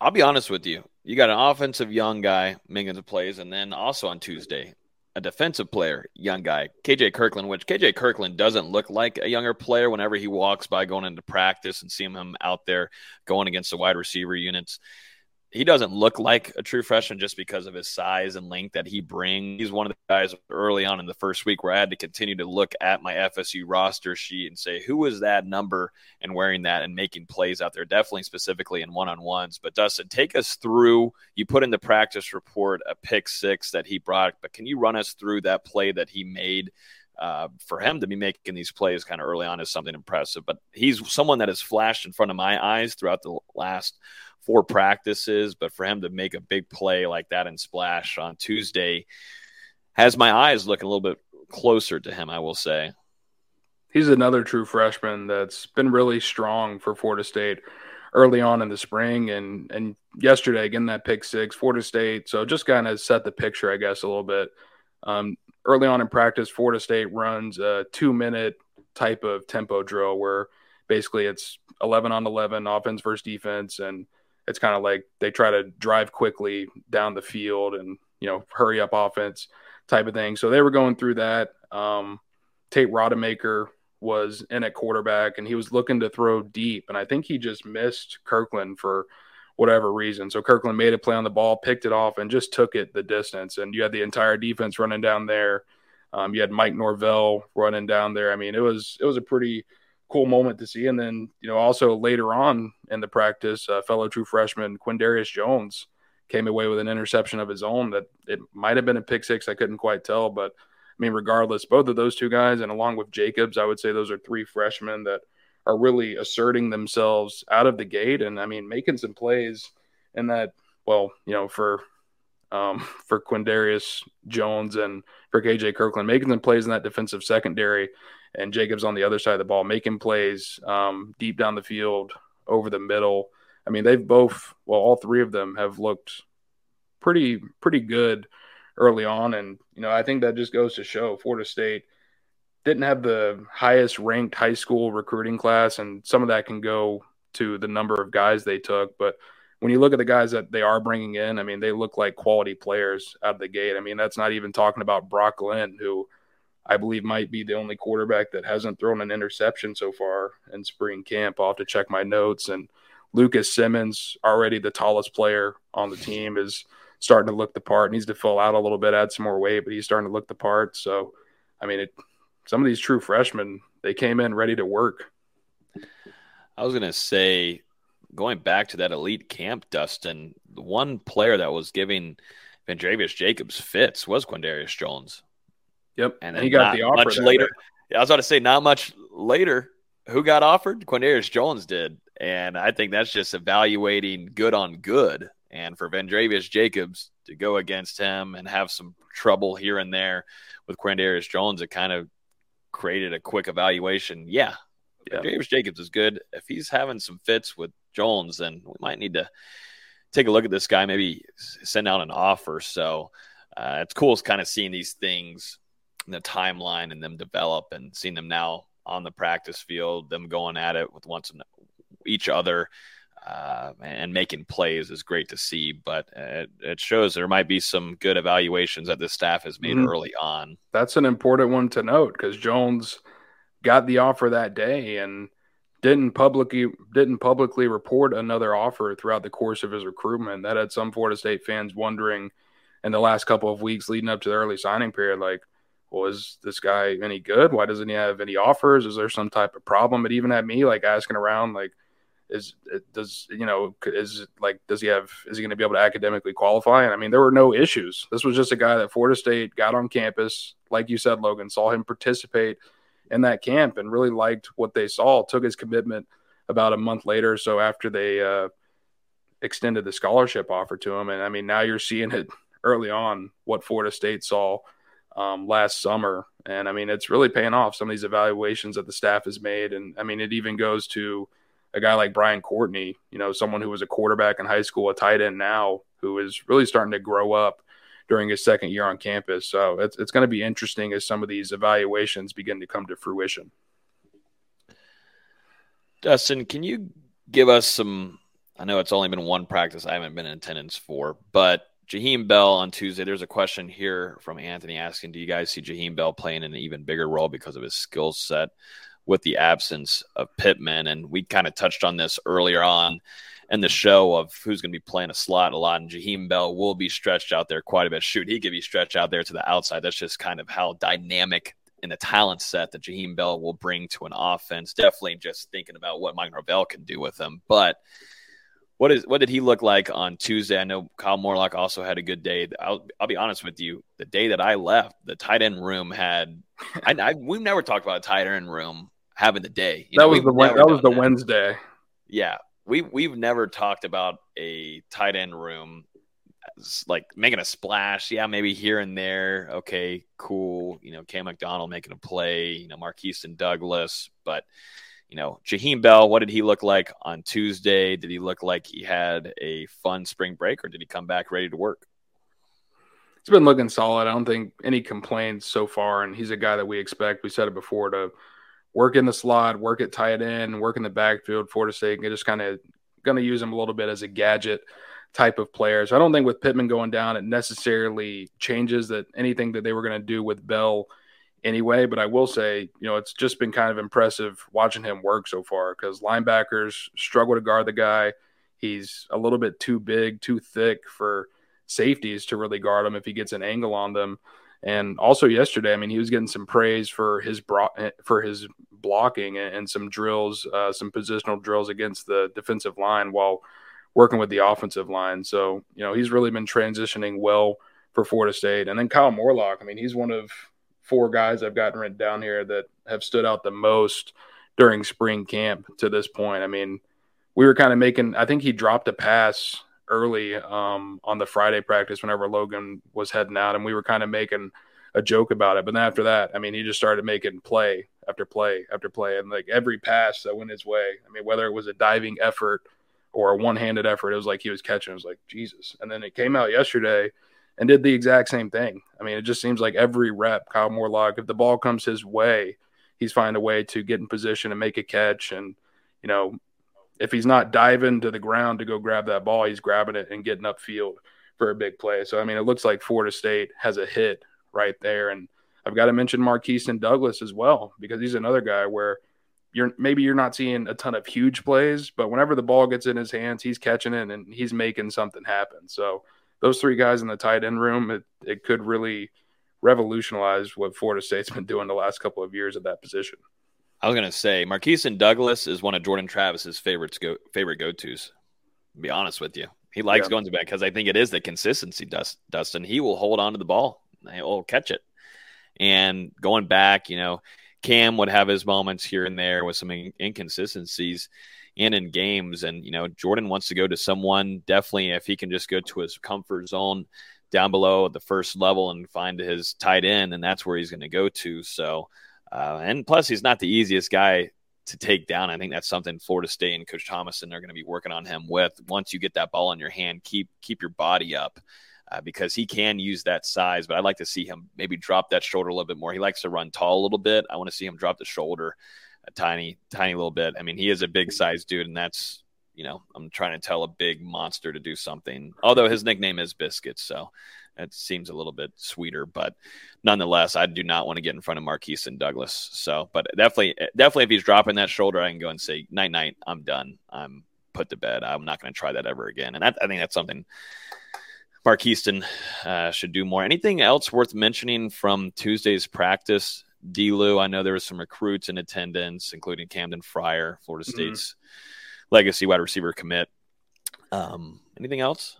I'll be honest with you. You got an offensive young guy making the plays, and then also on Tuesday, a defensive player, young guy, KJ Kirkland, which KJ Kirkland doesn't look like a younger player whenever he walks by going into practice and seeing him out there going against the wide receiver units he doesn't look like a true freshman just because of his size and length that he brings. He's one of the guys early on in the first week where I had to continue to look at my FSU roster sheet and say, who is that number and wearing that and making plays out there, definitely specifically in one on ones. But Dustin, take us through. You put in the practice report a pick six that he brought, but can you run us through that play that he made? Uh, for him to be making these plays kind of early on is something impressive. But he's someone that has flashed in front of my eyes throughout the last four practices, but for him to make a big play like that in Splash on Tuesday has my eyes looking a little bit closer to him, I will say. He's another true freshman that's been really strong for Florida State early on in the spring and and yesterday getting that pick six, Florida State. So just kind of set the picture, I guess, a little bit. Um, early on in practice, Florida State runs a two minute type of tempo drill where basically it's 11 on 11 offense versus defense and it's kind of like they try to drive quickly down the field and you know hurry up offense type of thing. So they were going through that. Um, Tate Rodemaker was in at quarterback and he was looking to throw deep, and I think he just missed Kirkland for whatever reason. So Kirkland made a play on the ball, picked it off, and just took it the distance. And you had the entire defense running down there. Um, you had Mike Norvell running down there. I mean, it was it was a pretty cool moment to see. And then, you know, also later on in the practice, uh, fellow true freshman Quindarius Jones came away with an interception of his own that it might have been a pick six. I couldn't quite tell, but I mean, regardless, both of those two guys, and along with Jacobs, I would say those are three freshmen that are really asserting themselves out of the gate. And I mean, making some plays in that, well, you know, for um, for Quindarius Jones and for KJ Kirkland, making some plays in that defensive secondary and Jacobs on the other side of the ball, making plays um, deep down the field, over the middle. I mean, they've both, well, all three of them have looked pretty, pretty good early on. And, you know, I think that just goes to show Florida State didn't have the highest ranked high school recruiting class. And some of that can go to the number of guys they took. But when you look at the guys that they are bringing in, I mean, they look like quality players out of the gate. I mean, that's not even talking about Brock Glenn, who I believe might be the only quarterback that hasn't thrown an interception so far in spring camp. I'll have to check my notes. And Lucas Simmons, already the tallest player on the team, is starting to look the part. Needs to fill out a little bit, add some more weight, but he's starting to look the part. So, I mean, it, some of these true freshmen, they came in ready to work. I was going to say, going back to that elite camp, Dustin, the one player that was giving Vandrevius Jacobs fits was Quindarius Jones. Yep. And, and he got the offer much later. I was about to say, not much later. Who got offered? Quindarius Jones did. And I think that's just evaluating good on good. And for Vandrevius Jacobs to go against him and have some trouble here and there with Quindarius Jones, it kind of created a quick evaluation. Yeah, yeah. Vandrevius Jacobs is good. If he's having some fits with Jones, then we might need to take a look at this guy, maybe send out an offer. So uh, it's cool kind of seeing these things the timeline and them develop and seeing them now on the practice field, them going at it with once each other uh, and making plays is great to see. But it, it, shows there might be some good evaluations that the staff has made mm-hmm. early on. That's an important one to note because Jones got the offer that day and didn't publicly didn't publicly report another offer throughout the course of his recruitment. That had some Florida State fans wondering in the last couple of weeks leading up to the early signing period, like, well, is this guy any good? Why doesn't he have any offers? Is there some type of problem? But even at me like asking around, like, is does you know is like does he have is he going to be able to academically qualify? And I mean, there were no issues. This was just a guy that Florida State got on campus, like you said, Logan, saw him participate in that camp and really liked what they saw. Took his commitment about a month later, so after they uh, extended the scholarship offer to him, and I mean, now you're seeing it *laughs* early on what Florida State saw um, last summer. And I mean, it's really paying off some of these evaluations that the staff has made. And I mean, it even goes to a guy like Brian Courtney, you know, someone who was a quarterback in high school, a tight end now, who is really starting to grow up during his second year on campus. So it's, it's going to be interesting as some of these evaluations begin to come to fruition. Dustin, can you give us some? I know it's only been one practice I haven't been in attendance for, but Jaheim Bell on Tuesday. There's a question here from Anthony asking, "Do you guys see Jaheim Bell playing an even bigger role because of his skill set with the absence of Pittman?" And we kind of touched on this earlier on in the show of who's going to be playing a slot a lot, and Jaheim Bell will be stretched out there quite a bit. Shoot, he could be stretched out there to the outside. That's just kind of how dynamic in the talent set that Jaheim Bell will bring to an offense. Definitely just thinking about what Mike Norvell can do with him, but what is what did he look like on Tuesday? I know Kyle Morlock also had a good day. I'll I'll be honest with you. The day that I left, the tight end room had. I, I we've never talked about a tight end room having the day. You that know, was the that was the that. Wednesday. Yeah, we we've never talked about a tight end room like making a splash. Yeah, maybe here and there. Okay, cool. You know, Cam McDonald making a play. You know, Markeston Douglas, but you know, Jaheim Bell, what did he look like on Tuesday? Did he look like he had a fun spring break or did he come back ready to work? He's been looking solid. I don't think any complaints so far. And he's a guy that we expect, we said it before, to work in the slot, work at tight end, work in the backfield, Florida State, and just kind of going to use him a little bit as a gadget type of player. So I don't think with Pittman going down, it necessarily changes that anything that they were going to do with Bell – anyway. But I will say, you know, it's just been kind of impressive watching him work so far because linebackers struggle to guard the guy. He's a little bit too big, too thick for safeties to really guard him if he gets an angle on them. And also yesterday, I mean, he was getting some praise for his bro- for his blocking and, some drills, uh, some positional drills against the defensive line while working with the offensive line. So you know, he's really been transitioning well for Florida State. And then Kyle Morlock, I mean, he's one of four guys I've gotten written down here that have stood out the most during spring camp to this point. I mean, we were kind of making, I think he dropped a pass early um, on the Friday practice whenever Logan was heading out, and we were kind of making a joke about it. But then after that, I mean, he just started making play after play after play, and like every pass that went his way. I mean, whether it was a diving effort or a one-handed effort, it was like he was catching. It was like Jesus. And then it came out yesterday and did the exact same thing. I mean, it just seems like every rep, Kyle Morlock, if the ball comes his way, he's find a way to get in position and make a catch. And, you know, if he's not diving to the ground to go grab that ball, he's grabbing it and getting upfield for a big play. So, I mean, it looks like Florida State has a hit right there. And I've got to mention Markeston Douglas as well, because he's another guy where you're maybe you're not seeing a ton of huge plays, but whenever the ball gets in his hands, he's catching it and he's making something happen. So, those three guys in the tight end room, it, it could really revolutionize what Florida State's been doing the last couple of years at that position. I was gonna say Markeston Douglas is one of Jordan Travis's favorites go favorite go tos. Be honest with you, he likes yeah. going to back because I think it is the consistency. Dust, Dustin, he will hold on to the ball, he'll catch it, and going back, you know, Cam would have his moments here and there with some inconsistencies and in games. And, you know, Jordan wants to go to someone definitely if he can just go to his comfort zone down below at the first level and find his tight end, and that's where he's going to go to. So, uh, and plus, he's not the easiest guy to take down. I think that's something Florida State and Coach Thomsen are going to be working on him with. Once you get that ball in your hand, keep keep your body up. Uh, because he can use that size, but I'd like to see him maybe drop that shoulder a little bit more. He likes to run tall a little bit. I want to see him drop the shoulder a tiny, tiny little bit. I mean, he is a big sized dude, and that's you know, I'm trying to tell a big monster to do something. Although his nickname is Biscuits, so it seems a little bit sweeter. But nonetheless, I do not want to get in front of Markeston Douglas. So, but definitely, definitely, if he's dropping that shoulder, I can go and say night, night. I'm done. I'm put to bed. I'm not going to try that ever again. And that, I think that's something Markeston uh, should do more. Anything else worth mentioning from Tuesday's practice? D. Lou, I know there was some recruits in attendance, including Camdon Frier, Florida mm-hmm. State's mm-hmm. legacy wide receiver commit. Um, anything else?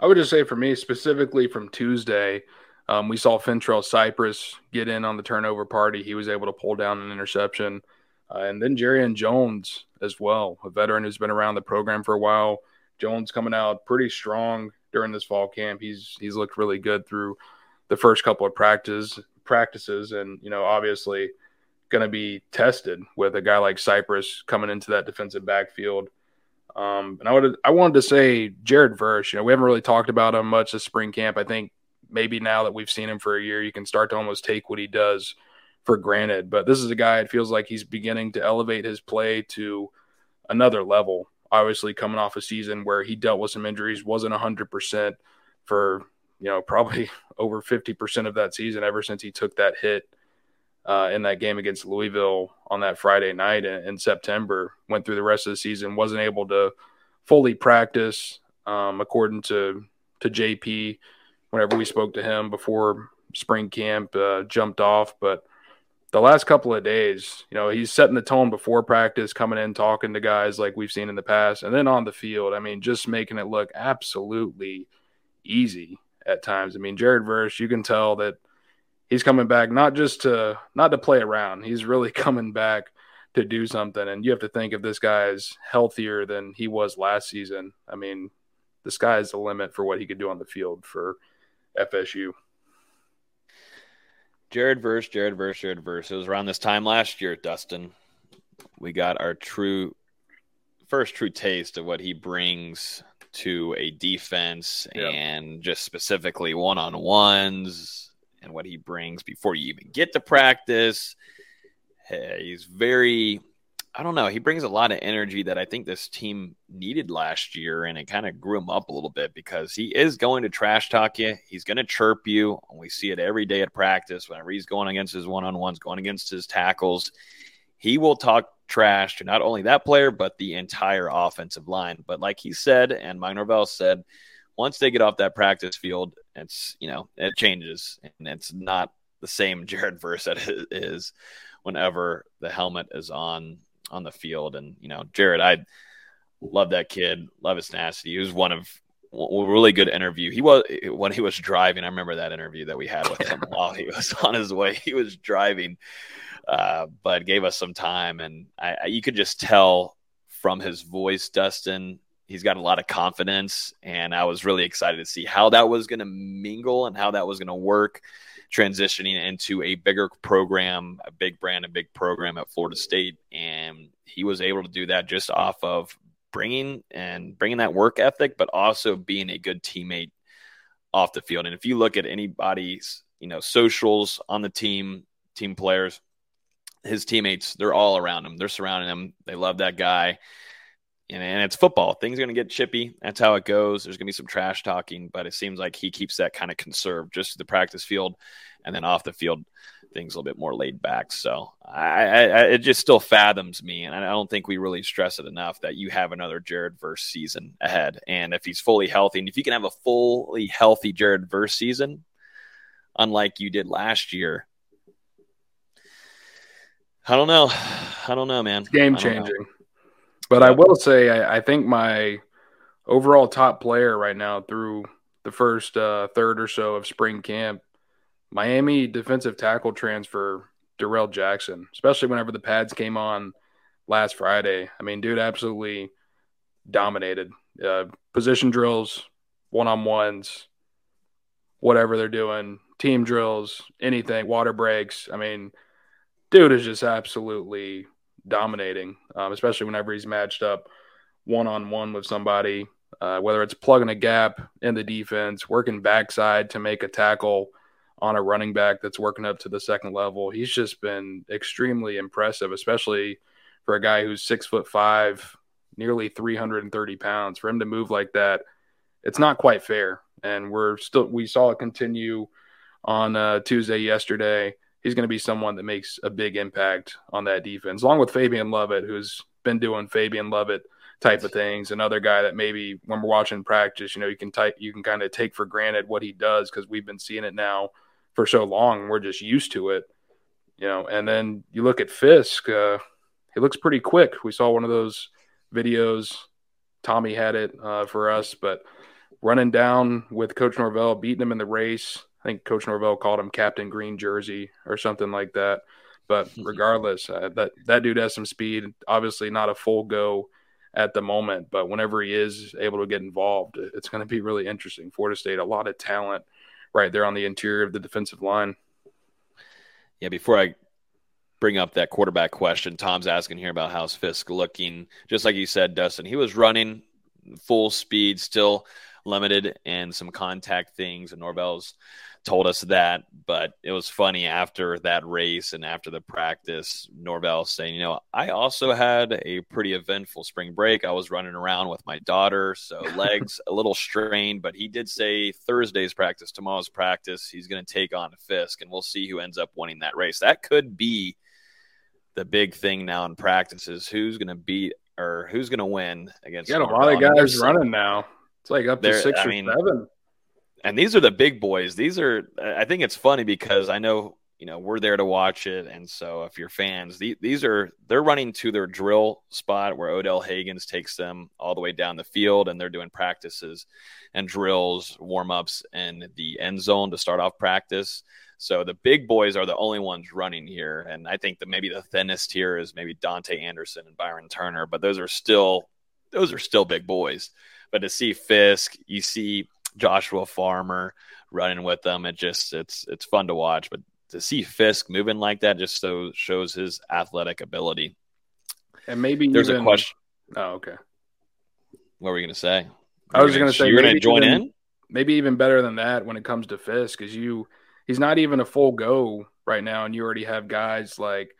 I would just say for me, specifically from Tuesday, um, we saw Fentrell Cypress get in on the turnover party. He was able to pull down an interception. Uh, and then Jarrian Jones as well, a veteran who's been around the program for a while. Jones coming out pretty strong during this fall camp. He's he's looked really good through the first couple of practices practices, and you know obviously going to be tested with a guy like Cypress coming into that defensive backfield. Um, and I would I wanted to say Jared Verse. You know we haven't really talked about him much this spring camp. I think maybe now that we've seen him for a year, you can start to almost take what he does for granted. But this is a guy. It feels like he's beginning to elevate his play to another level obviously coming off a season where he dealt with some injuries, wasn't 100% for, you know, probably *laughs* over 50% of that season ever since he took that hit uh, in that game against Louisville on that Friday night in, in, September. Went through the rest of the season, wasn't able to fully practice, um, according to, to JP, whenever we spoke to him before spring camp, uh, jumped off. But the last couple of days, you know, he's setting the tone before practice, coming in, talking to guys like we've seen in the past, and then on the field, I mean, just making it look absolutely easy at times. I mean, Jared Verse, you can tell that he's coming back not just to not to play around. He's really *laughs* coming back to do something. And you have to think if this guy is healthier than he was last season. I mean, the sky is the limit for what he could do on the field for FSU. Jared Verse, Jared Verse, Jared Verse. It was around this time last year, Dustin. We got our true first true taste of what he brings to a defense yep. and just specifically one on ones and what he brings before you even get to practice. He's very I don't know. He brings a lot of energy that I think this team needed last year, and it kind of grew him up a little bit because he is going to trash talk you. He's going to chirp you. And we see it every day at practice whenever he's going against his one on ones, going against his tackles. He will talk trash to not only that player, but the entire offensive line. But like he said, and Mike Norvell said, once they get off that practice field, it's, you know, it changes and it's not the same *laughs* Jared Verse that is whenever the helmet is on on the field. And you know, Jared, I love that kid, love his tenacity. He was one of really good interview. He was when he was driving. I remember that interview that we had with him *laughs* while he was on his way. He was driving, uh, but gave us some time, and I, I, you could just tell from his voice, Dustin. He's got a lot of confidence, and I was really excited to see how that was going to mingle and how that was going to work transitioning into a bigger program, a big brand, a big program at Florida State, and he was able to do that just off of bringing and bringing that work ethic, but also being a good teammate off the field. And if you look at anybody's, you know, socials on the team, team players, his teammates, they're all around him. They're surrounding him. They love that guy and, and it's football. Things are going to get chippy. That's how it goes. There's going to be some trash talking, but it seems like he keeps that kind of conserved just to the practice field, and then off the field, things a little bit more laid back. So I, I, it just still fathoms me, and I don't think we really stress it enough that you have another Jared Verse season ahead. And if he's fully healthy, and if you can have a fully healthy Jared Verse season, unlike you did last year. I don't know. I don't know, man. It's game changing. But I will say, I, I, think my overall top player right now through the first uh, third or so of spring camp, Miami defensive tackle transfer Darrell Jackson, especially whenever the pads came on last Friday. I mean, dude, absolutely dominated. Uh, position drills, one on ones, whatever they're doing, team drills, anything, water breaks. I mean, dude is just absolutely dominating, um, especially whenever he's matched up one on one with somebody, uh, whether it's plugging a gap in the defense, working backside to make a tackle on a running back that's working up to the second level. He's just been extremely impressive, especially for a guy who's six foot five, nearly 330 pounds. For him to move like that, it's not quite fair. And we're still, we saw it continue on uh, Tuesday yesterday. He's going to be someone that makes a big impact on that defense, along with Fabian Lovett, who's been doing Fabian Lovett type of things. Another guy that maybe when we're watching practice, you know, you can type, you can kind of take for granted what he does because we've been seeing it now for so long. We're just used to it, you know. And then you look at Fiske, uh, he looks pretty quick. We saw one of those videos. Tommy had it uh, for us, but running down with Coach Norvell, beating him in the race. I think Coach Norvell called him Captain Green Jersey or something like that. But *laughs* regardless, uh, that that dude has some speed. Obviously, not a full go at the moment, but whenever he is able to get involved, it's going to be really interesting. Florida State, a lot of talent right there on the interior of the defensive line. Yeah, before I bring up that quarterback question, Tom's asking here about how's Fiske looking. Just like you said, Dustin, he was running full speed, still limited and some contact things, and Norvell's told us that. But it was funny after that race and after the practice, Norvell saying, you know, I also had a pretty eventful spring break. I was running around with my daughter, so *laughs* legs a little strained. But he did say Thursday's practice, tomorrow's practice, he's going to take on Fiske, and we'll see who ends up winning that race. That could be the big thing now in practice is who's going to beat or who's going to win against. You got a lot of guys running now. It's like up to six I or mean, seven and these are the big boys. These are, I think it's funny because I know, you know, we're there to watch it. And so if you're fans, the, these are, they're running to their drill spot where Odell Haggins takes them all the way down the field and they're doing practices and drills, warm ups in the end zone to start off practice. So the big boys are the only ones running here. And I think that maybe the thinnest here is maybe Dante Anderson and Byron Turner, but those are still, those are still big boys. But to see Fiske, you see Joshua Farmer running with them. It just it's it's fun to watch. But to see Fiske moving like that just so shows his athletic ability. And maybe there's even, a question. Oh, okay. What were we going to say? I was going to say you're going to join even, in. Maybe even better than that when it comes to Fiske, because you he's not even a full go right now, and you already have guys like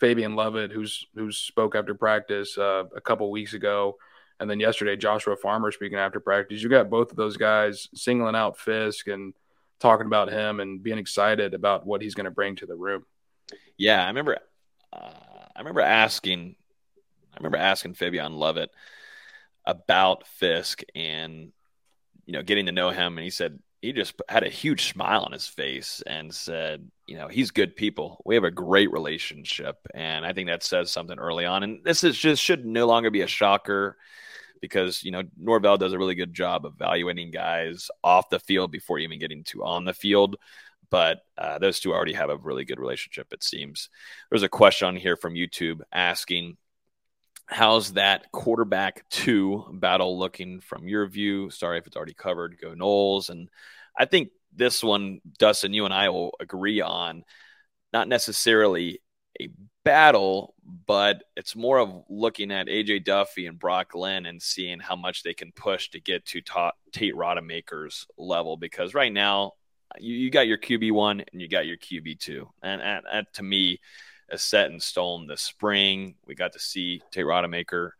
Fabian Lovett, who's who spoke after practice uh, a couple weeks ago, and then yesterday, Joshua Farmer speaking after practice. You got both of those guys singling out Fiske and talking about him and being excited about what he's going to bring to the room. Yeah, I remember. Uh, I remember asking. I remember asking Fabian Lovett about Fiske and you know getting to know him, and he said he just had a huge smile on his face and said, you know, he's good people. We have a great relationship, and I think that says something early on. And this is just should no longer be a shocker because you know Norvell does a really good job of evaluating guys off the field before even getting to on the field. But uh, those two already have a really good relationship, it seems. There's a question on here from YouTube asking, How's that quarterback two battle looking from your view? Sorry if it's already covered. Go Noles. And I think this one, Dustin, you and I will agree on not necessarily a battle, but it's more of looking at AJ Duffy and Brock Glenn and seeing how much they can push to get to Tate Rodemaker's level. Because right now, you, you got your QB one and you got your QB two, and, to me, is set in stone. The spring we got to see Tate Rodemaker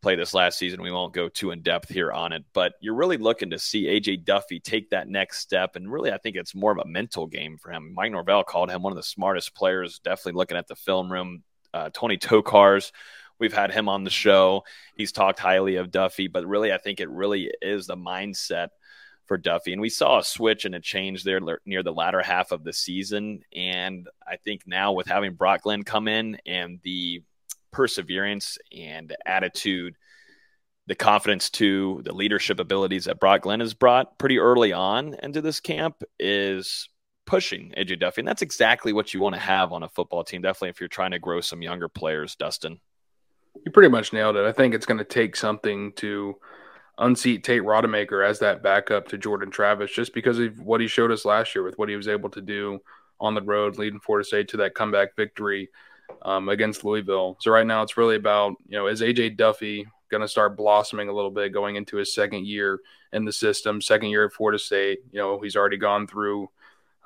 play this last season. We won't go too in depth here on it, but you're really looking to see AJ Duffy take that next step. And really, I think it's more of a mental game for him. Mike Norvell called him one of the smartest players, definitely looking at the film room. Uh, Tony Tokarz, we've had him on the show. He's talked highly of Duffy, but really, I think it really is the mindset for Duffy. And we saw a switch and a change there near the latter half of the season. And I think now with having Brock Glenn come in and the perseverance and attitude, the confidence to the leadership abilities that Brock Glenn has brought pretty early on into this camp is pushing AJ Duffy. And that's exactly what you want to have on a football team. Definitely if you're trying to grow some younger players, Dustin. You pretty much nailed it. I think it's going to take something to unseat Tate Rodemaker as that backup to Jordan Travis just because of what he showed us last year with what he was able to do on the road, leading Florida State to that comeback victory um, against Louisville. So right now it's really about, you know, is AJ Duffy going to start blossoming a little bit going into his second year in the system, second year at Florida State? You know, he's already gone through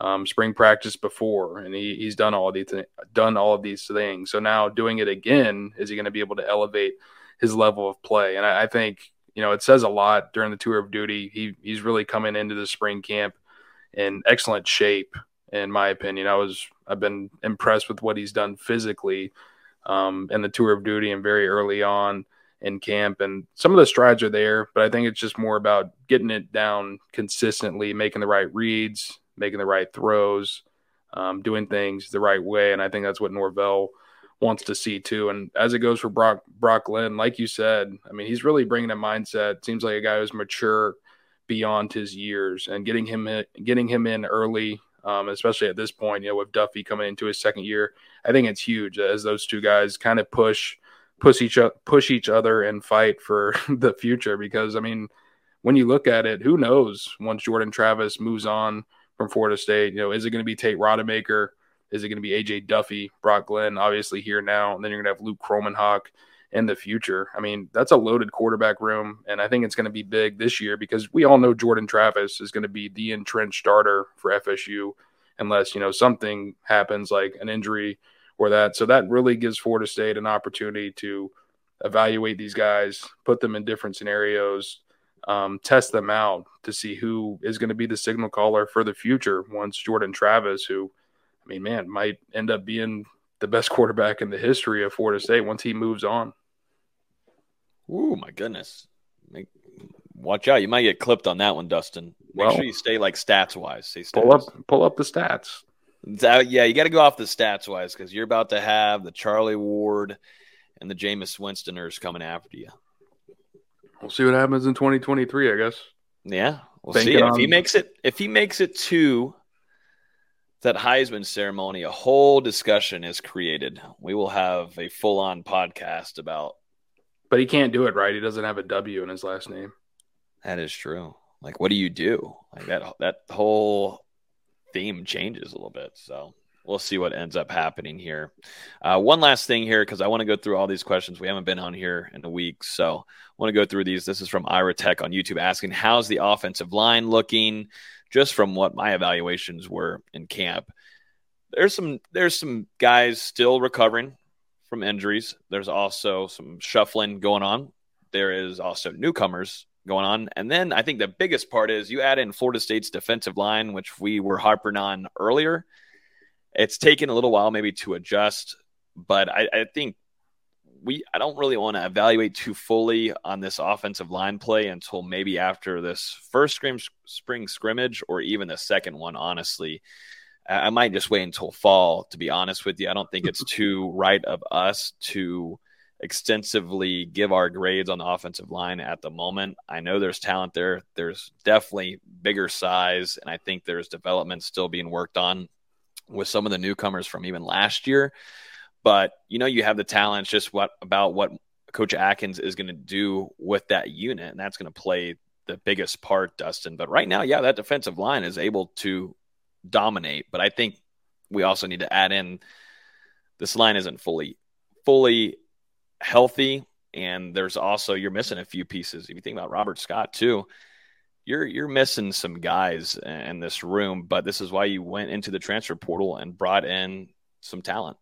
um, spring practice before, and he, he's done all these th- done all of these things. So now doing it again, is he going to be able to elevate his level of play? And I, I, think you know it says a lot during the tour of duty. He he's really coming into the spring camp in excellent shape, in my opinion. I was I've been impressed with what he's done physically um, in the tour of duty and very early on in camp. And some of the strides are there, but I think it's just more about getting it down consistently, making the right reads, making the right throws, um, doing things the right way. And I think that's what Norvell wants to see too. And as it goes for Brock Brock Glenn, like you said, I mean, he's really bringing a mindset. Seems like a guy who's mature beyond his years, and getting him in, getting him in early, um, especially at this point, you know, with Duffy coming into his second year, I think it's huge as those two guys kind of push push each push each other and fight for *laughs* the future. Because I mean, when you look at it, who knows once Jordan Travis moves on from Florida State, you know, is it going to be Tate Rodemaker? Is it going to be AJ Duffy, Brock Glenn, obviously here now, and then you're going to have Luke Kromenhoek in the future. I mean, that's a loaded quarterback room, and I think it's going to be big this year because we all know Jordan Travis is going to be the entrenched starter for FSU unless you know something happens like an injury or that. So that really gives Florida State an opportunity to evaluate these guys, put them in different scenarios, um, test them out to see who is going to be the signal caller for the future once Jordan Travis, who, I mean, man, might end up being the best *laughs* quarterback in the history of Florida State once he moves on. Ooh, my goodness. Make, watch out. You might get clipped on that one, Dustin. Make well, sure you stay like stats wise. Stay stats. Pull up pull up the stats. yeah, you got to go off the stats wise because you're about to have the Charlie Ward and the Jameis Winstoners coming after you. We'll see what happens in 2023, I guess. Yeah, we'll see if he makes it. If he makes it to that Heisman ceremony, a whole discussion is created. We will have a full-on podcast about. But he can't do it right. He doesn't have a W in his last name. That is true. Like, what do you do? Like that. That whole theme changes a little bit. So we'll see what ends up happening here. Uh, one last thing here, because I want to go through all these questions. We haven't been on here in a week, so I want to go through these. This is from Ira Tech on YouTube asking, "How's the offensive line looking?" Just from what my evaluations were in camp, there's some there's some guys still recovering from injuries. There's also some shuffling going on. There is also newcomers going on. And then I think the biggest part is you add in Florida State's defensive line, which we were harping on earlier. It's taken a little while maybe to adjust, but I, I think we I don't really want to evaluate too fully on this offensive line play until maybe after this first scrim, spring scrimmage or even the second one. Honestly, I might just wait until fall. To be honest with you, I don't think it's *laughs* too right of us to extensively give our grades on the offensive line at the moment. I know there's talent there. There's definitely bigger size, and I think there's development still being worked on with some of the newcomers from even last year. But you know, you have the talent. It's just what about what Coach Atkins is going to do with that unit, and that's going to play the biggest part, Dustin. But right now, yeah, that defensive line is able to dominate. But I think we also need to add in this line isn't fully fully healthy, and there's also you're missing a few pieces. If you think about Robert Scott too, you're you're missing some guys in this room. But this is why you went into the transfer portal and brought in some talent.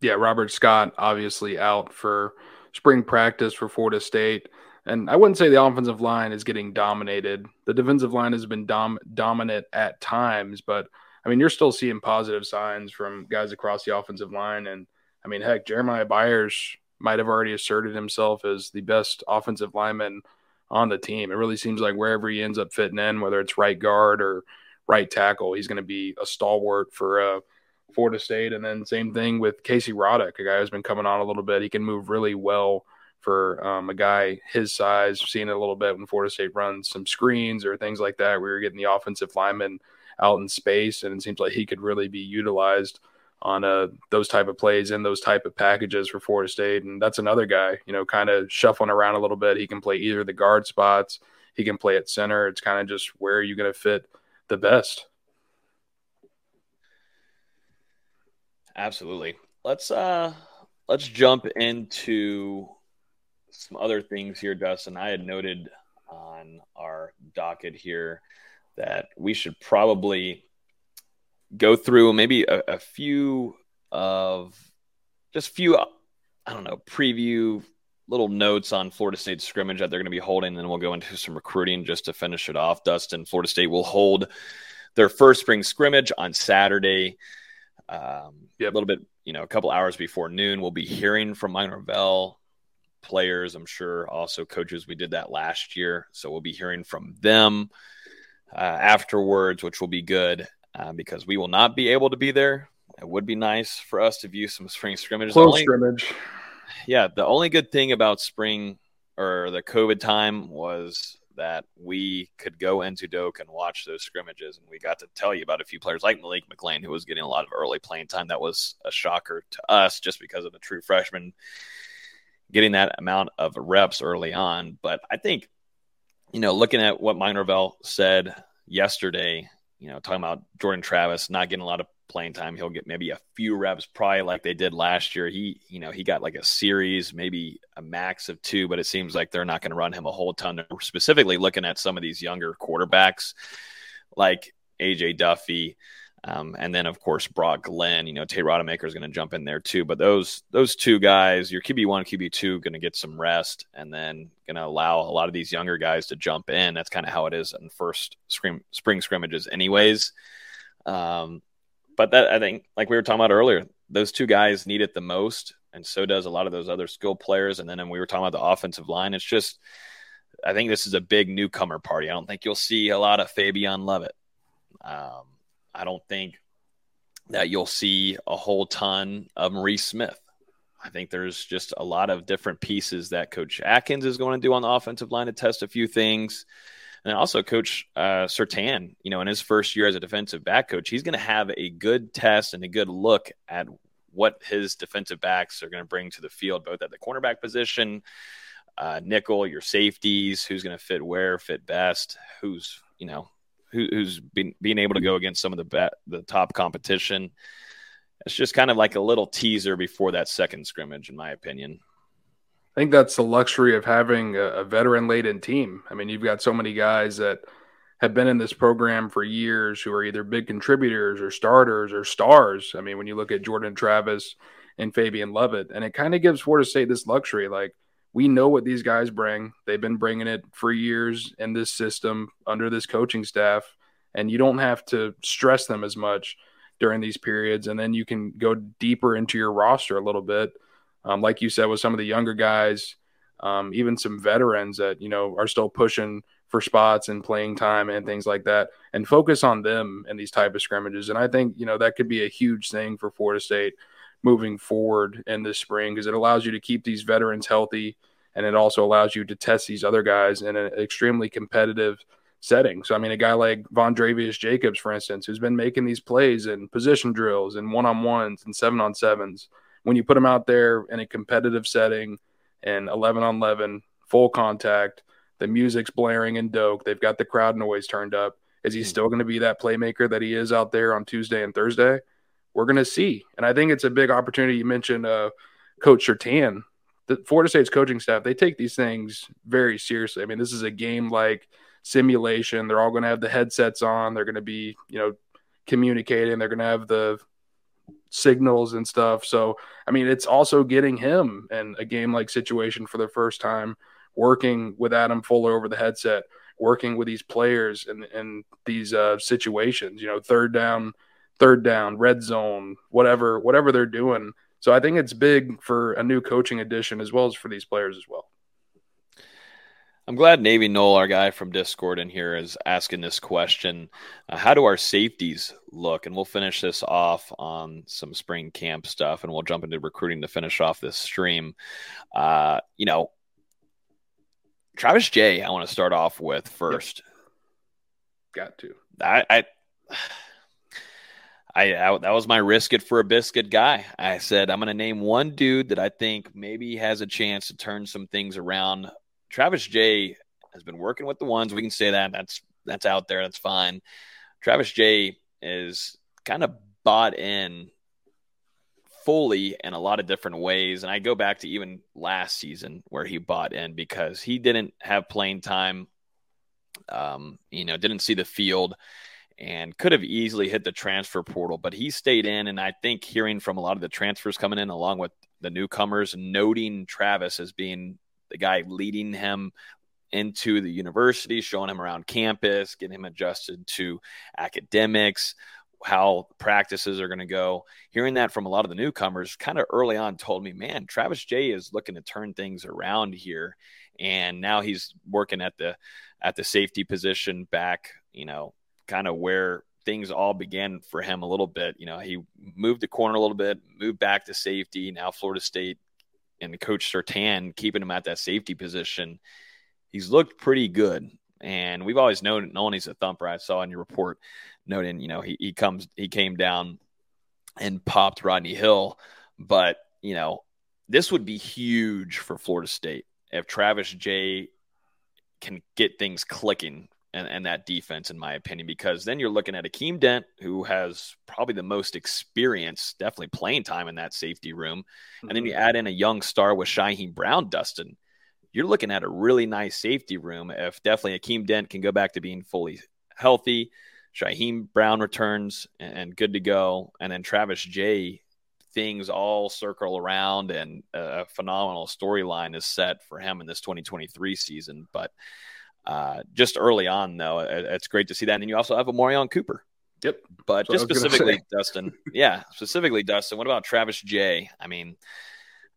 Yeah, Robert Scott obviously out for spring practice for Florida State. And I wouldn't say the offensive line is getting dominated. The defensive line has been dom- dominant at times, but I mean, you're still seeing positive signs from guys across the offensive line. And I mean, heck, Jeremiah Byers might have already asserted himself as the best offensive lineman on the team. It really seems like wherever he ends up fitting in, whether it's right guard or right tackle, he's going to be a stalwart for uh, Florida State. And then same thing with Casey Roddick, a guy who's been coming on a little bit. He can move really well for um, a guy his size. Seeing it a little bit when Florida State runs some screens or things like that, We you're getting the offensive lineman out in space, and it seems like he could really be utilized – on uh, those type of plays and those type of packages for Florida State. And that's another guy, you know, kind of shuffling around a little bit. He can play either the guard spots, he can play at center. It's kind of just where are you going to fit the best. Absolutely. Let's uh let's jump into some other things here, Dustin. I had noted on our docket here that we should probably go through maybe a, a few of just few, I don't know, preview little notes on Florida State scrimmage that they're going to be holding. And then we'll go into some recruiting just to finish it off. Dustin, Florida State will hold their first spring scrimmage on Saturday. Um, yep. A little bit, you know, a couple hours before noon, we'll be hearing from Mike Norvell players, I'm sure, also coaches. We did that last year. So we'll be hearing from them uh, afterwards, which will be good uh, because we will not be able to be there. It would be nice for us to view some spring scrimmages. Close only, scrimmage. Yeah. The only good thing about spring or the COVID time was that we could go into Doak and watch those scrimmages. And we got to tell you about a few players like Malik McClain, who was getting a lot of early playing time. That was a shocker to us just because of a true freshman getting that amount of reps early on. But I think, you know, looking at what Mike Norvell said yesterday, you know, talking about Jordan Travis not getting a lot of playing time. He'll get maybe a few reps, probably like they did last year. He, you know, he got like a series, maybe a max of two, but it seems like they're not going to run him a whole ton. They're specifically looking at some of these younger quarterbacks like AJ Duffy. Um, and then of course Brock Glenn, you know, Tate Rodemaker is going to jump in there too. But those those two guys, your QB one, QB two, going to get some rest, and then going to allow a lot of these younger guys to jump in. That's kind of how it is in first spring spring scrimmages, anyways. Um, but that I think, like we were talking about earlier, those two guys need it the most, and so does a lot of those other skill players. And then and we were talking about the offensive line. It's just, I think this is a big newcomer party. I don't think you'll see a lot of Fabian Lovett. Um, I don't think that you'll see a whole ton of Maurice Smith. I think there's just a lot of different pieces that Coach Atkins is going to do on the offensive line to test a few things. And also, Coach uh, Surtain, you know, in his first year as a defensive back coach, he's going to have a good test and a good look at what his defensive backs are going to bring to the field, both at the cornerback position, uh, nickel, your safeties, who's going to fit where, fit best, who's, you know, who, who's been being able to go against some of the the top competition. It's just kind of like a little teaser before that second scrimmage, in my opinion. I think that's the luxury of having a, a veteran laden team. I mean, you've got so many guys that have been in this program for years who are either big contributors or starters or stars. I mean, when you look at Jordan Travis and Fabian Lovett, and it kind of gives Florida State this luxury. Like, we know what these guys bring. They've been bringing it for years in this system under this coaching staff, and you don't have to stress them as much during these periods. And then you can go deeper into your roster a little bit um, like you said, with some of the younger guys, um, even some veterans that you know are still pushing for spots and playing time and things like that, and focus on them in these type of scrimmages. And I think you know that could be a huge thing for Florida State moving forward in this spring because it allows you to keep these veterans healthy, and it also allows you to test these other guys in an extremely competitive setting. So I mean, a guy like Vandrevius Jacobs, for instance, who's been making these plays in position drills and one on ones and seven on sevens when you put him out there in a competitive setting and 11 on 11, full contact, the music's blaring and dope. they've got the crowd noise turned up. Is he hmm. still going to be that playmaker that he is out there on Tuesday and Thursday? We're going to see. And I think it's a big opportunity. You mentioned uh, Coach Surtain. The Florida State's coaching staff, they take these things very seriously. I mean, this is a game like simulation. They're all going to have the headsets on. They're going to be, you know, communicating. They're going to have the signals and stuff. So, I mean, it's also getting him in a game like situation for the first time, working with Adam Fuller over the headset, working with these players and in these uh, situations, you know, third down, third down, red zone, whatever, whatever they're doing. So I think it's big for a new coaching addition as well as for these players as well. I'm glad Navy Noel, our guy from Discord in here, is asking this question. Uh, how do our safeties look? And we'll finish this off on some spring camp stuff, and we'll jump into recruiting to finish off this stream. Uh, you know, Travis Jay, I want to start off with first. Yep. Got to. I, I I, I, that was my risk it for a biscuit guy. I said I'm going to name one dude that I think maybe has a chance to turn some things around Travis Jay has been working with the ones. We can say that. That's that's out there. That's fine. Travis Jay is kind of bought in fully in a lot of different ways. And I go back to even last season where he bought in because he didn't have playing time. Um, you know, didn't see the field. And could have easily hit the transfer portal, but he stayed in. And I think hearing from a lot of the transfers coming in, along with the newcomers, noting Travis as being the guy leading him into the university, showing him around campus, getting him adjusted to academics, how practices are going to go. Hearing that from a lot of the newcomers kind of early on told me, man, Travis Jay is looking to turn things around here. And now he's working at the at the safety position back, you know, kind of where things all began for him a little bit. You know, he moved the corner a little bit, moved back to safety. Now Florida State and Coach Surtain keeping him at that safety position. He's looked pretty good. And we've always known known he's a thumper. I saw in your report noting, you know, he, he comes he came down and popped Rodney Hill. But, you know, this would be huge for Florida State if Travis Jay can get things clicking and, and that defense, in my opinion, because then you're looking at Akeem Dent, who has probably the most experience, definitely playing time in that safety room. Mm-hmm. And then you mm-hmm. add in a young star with Shyheim Brown, Dustin. You're looking at a really nice safety room if definitely Akeem Dent can go back to being fully healthy. Shyheim Brown returns and good to go. And then Travis Jay, things all circle around and a phenomenal storyline is set for him in this 2023 season. But uh, just early on, though, it, it's great to see that. And you also have a Morion Cooper. Yep. But just specifically, *laughs* Dustin. Yeah, specifically, Dustin. What about Travis Jay? I mean,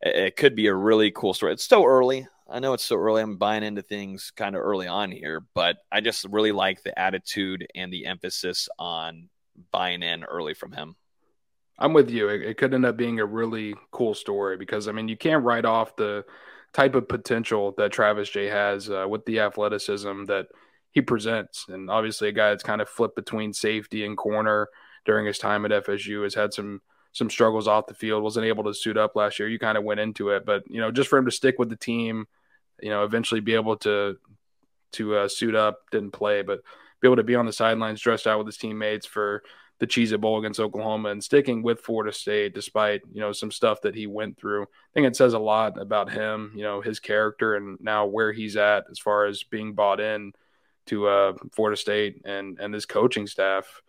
it, it, could be a really cool story. It's so early. I know it's so early. I'm buying into things kind of early on here, but I just really like the attitude and the emphasis on buying in early from him. I'm with you. It, it could end up being a really cool story because I mean, you can't write off the type of potential that Travis Jay has uh, with the athleticism that he presents. And obviously, a guy that's kind of flipped between safety and corner during his time at FSU has had some some struggles off the field. wasn't able to suit up last year. You kind of went into it, but you know, just for him to stick with the team, you know, eventually be able to to uh, suit up, didn't play, but be able to be on the sidelines dressed out with his teammates for the Cheez It Bowl against Oklahoma and sticking with Florida State despite, you know, some stuff that he went through. I think it says a lot about him, you know, his character and now where he's at as far as being bought in to uh, Florida State and and his coaching staff,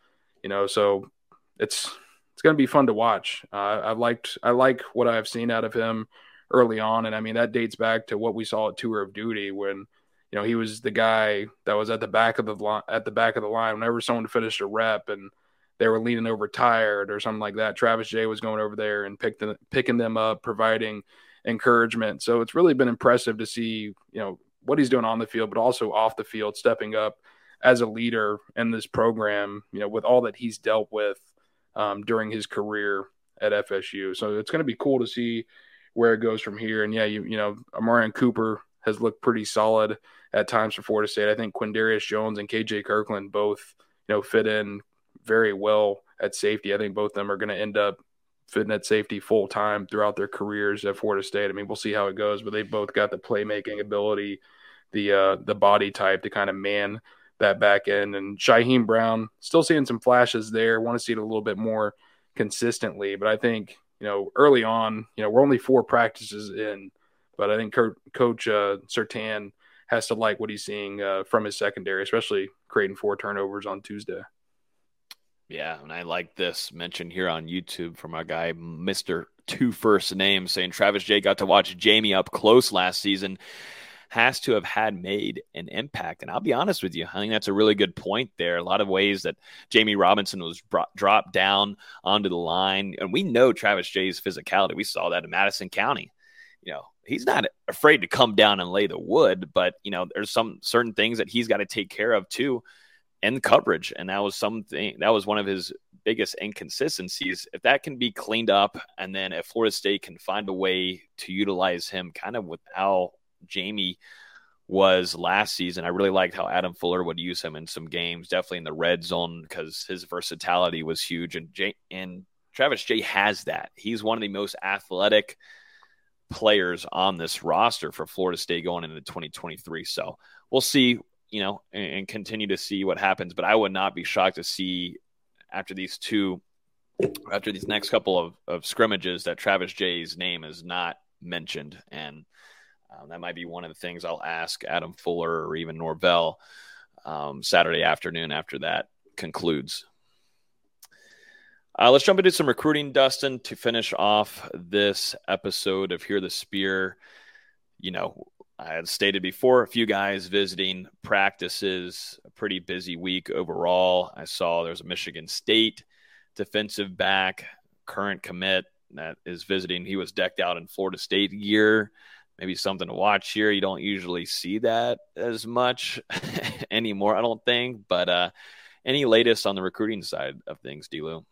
you know, so it's it's going to be fun to watch. Uh, I liked I like what I've seen out of him early on and I mean that dates back to what we saw at Tour of Duty when you know he was the guy that was at the back of the line at the back of the line whenever someone finished a rep and they were leaning over tired or something like that. Travis Jay was going over there and pick them, picking them up, providing encouragement. So it's really been impressive to see, you know, what he's doing on the field, but also off the field, stepping up as a leader in this program, you know, with all that he's dealt with um, during his career at FSU. So it's going to be cool to see where it goes from here. And yeah, you, you know, Omarion Cooper has looked pretty solid at times for Florida State. I think Quindarius Jones and KJ Kirkland both, you know, fit in very well at safety. I think both of them are going to end up fitting at safety full time throughout their careers at Florida State. I mean, we'll see how it goes, but they both got the playmaking ability, the uh, the body type to kind of man that back end. And Shyheim Brown still seeing some flashes there. Want to see it a little bit more consistently, but I think you know early on, you know, we're only four practices in, but I think Coach uh, Surtain has to like what he's seeing uh, from his secondary, especially creating four turnovers on Tuesday. Yeah, and I like this mention here on YouTube from our guy, Mr. Two First Names, saying Travis Jay got to watch Jammie up close last season. Has to have had made an impact. And I'll be honest with you, I think that's a really good point there. A lot of ways that Jammie Robinson was brought, dropped down onto the line. And we know Travis Jay's physicality. We saw that in Madison County. You know, he's not afraid to come down and lay the wood, but, you know, there's some certain things that he's got to take care of too and coverage. And that was something that was one of his biggest inconsistencies. If that can be cleaned up, and then if Florida State can find a way to utilize him kind of with how Jammie was last season, I really liked how Adam Fuller would use him in some games, definitely in the red zone because his versatility was huge. And Jay, and Travis Jay has that. He's one of the most athletic players on this roster for Florida State going into 2023. So we'll see you know, and, and, continue to see what happens. But I would not be shocked to see after these two, after these next couple of, of scrimmages, that Travis Jay's name is not mentioned. And um, that might be one of the things I'll ask Adam Fuller or even Norvell um, Saturday afternoon after that concludes. Uh, let's jump into some recruiting, Dustin, to finish off this episode of Hear the Spear. You know, I had stated before a few guys visiting practices, a pretty busy week overall. I saw there's a Michigan State defensive back, current commit that is visiting. He was decked out in Florida State gear. Maybe something to watch here. You don't usually see that as much *laughs* anymore, I don't think. But uh, any latest on the recruiting side of things, Delu?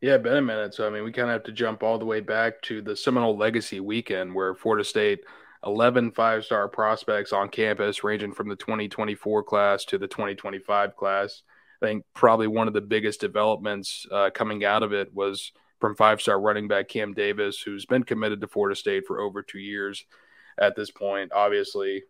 Yeah, been a minute. So I mean, we kind of have to jump all the way back to the Seminole Legacy weekend, where Florida State 11 five-star prospects on campus, ranging from the 2024 class to the 2025 class. I think probably one of the biggest developments uh, coming out of it was from five-star running back Cam Davis, who's been committed to Florida State for over two years at this point. Obviously, a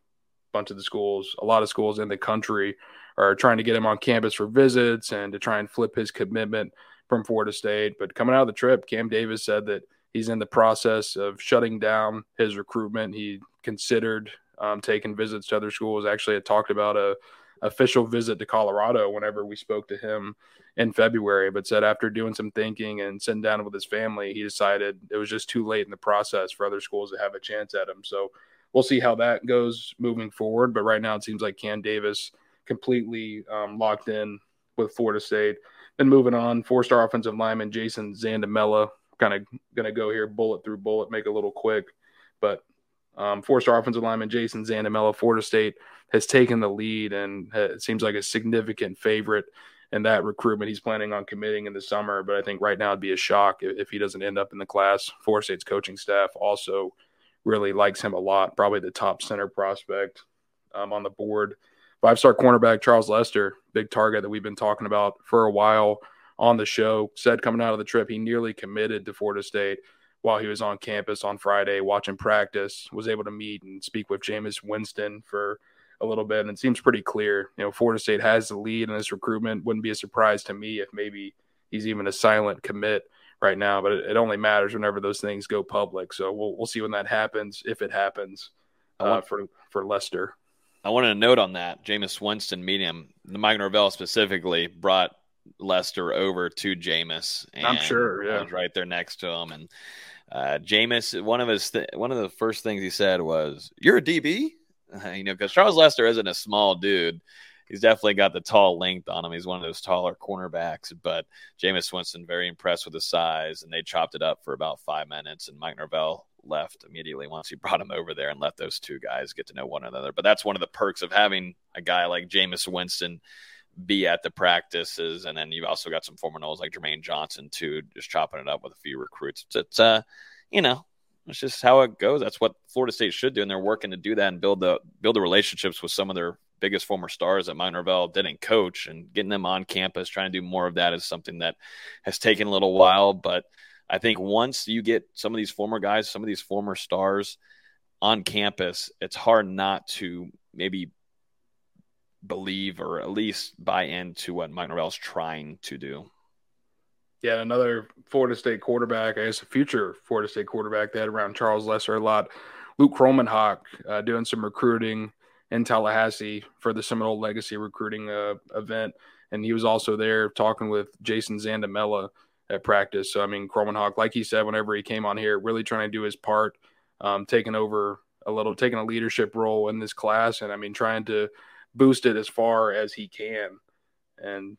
bunch of the schools, a lot of schools in the country, are trying to get him on campus for visits and to try and flip his commitment from Florida State. But coming out of the trip, Cam Davis said that he's in the process of shutting down his recruitment. He considered um, taking visits to other schools. Actually, had talked about a official visit to Colorado whenever we spoke to him in February, but said after doing some thinking and sitting down with his family, he decided it was just too late in the process for other schools to have a chance at him. So we'll see how that goes moving forward. But right now, it seems like Cam Davis completely um, locked in with Florida State. Then moving on, four-star offensive lineman Jason Zandamela. Kind of going to go here bullet through bullet, make a little quick. But um, four-star offensive lineman Jason Zandamela, Florida State has taken the lead and it seems like a significant favorite in that recruitment. He's planning on committing in the summer, but I think right now it'd be a shock if, if he doesn't end up in the class. Florida State's coaching staff also really likes him a lot. Probably the top center prospect um, on the board. Five star cornerback Charles Lester, big target that we've been talking about for a while on the show, said coming out of the trip he nearly committed to Florida State while he was on campus on Friday watching practice, was able to meet and speak with Jameis Winston for a little bit. And it seems pretty clear, you know, Florida State has the lead in this recruitment. Wouldn't be a surprise to me if maybe he's even a silent commit right now, but it, it only matters whenever those things go public. So we'll, we'll see when that happens, if it happens uh, for, for Lester. I wanted to note on that Jameis Winston meeting him. The Mike Norvell specifically brought Lester over to Jameis. I'm sure, yeah, was right there next to him. And uh, Jameis, one of his th- one of the first things he said was, "You're a DB," *laughs* you know, because Charles Lester isn't a small dude. He's definitely got the tall length on him. He's one of those taller cornerbacks. But Jameis Winston very impressed with his size, and they chopped it up for about five minutes. And Mike Norvell left immediately once he brought him over there and let those two guys get to know one another. But that's one of the perks of having a guy like Jameis Winston be at the practices. And then you've also got some former Noles like Jermaine Johnson, too, just chopping it up with a few recruits. It's, it's uh, you know, it's just how it goes. That's what Florida State should do, and they're working to do that and build the build the relationships with some of their biggest former stars that Mike Norvell didn't coach, and getting them on campus. Trying to do more of that is something that has taken a little while, but I think once you get some of these former guys, some of these former stars on campus, it's hard not to maybe believe or at least buy into what Mike Norvell's trying to do. Yeah, another Florida State quarterback, I guess a future Florida State quarterback. Had around Charles Lester a lot. Luke Kromenhoek uh, doing some recruiting in Tallahassee for the Seminole Legacy recruiting uh, event. And he was also there talking with Jason Zandamela at practice. So I mean, Kromenhoek, like he said, whenever he came on here, really trying to do his part, um, taking over a little, taking a leadership role in this class, and I mean, trying to boost it as far as he can. And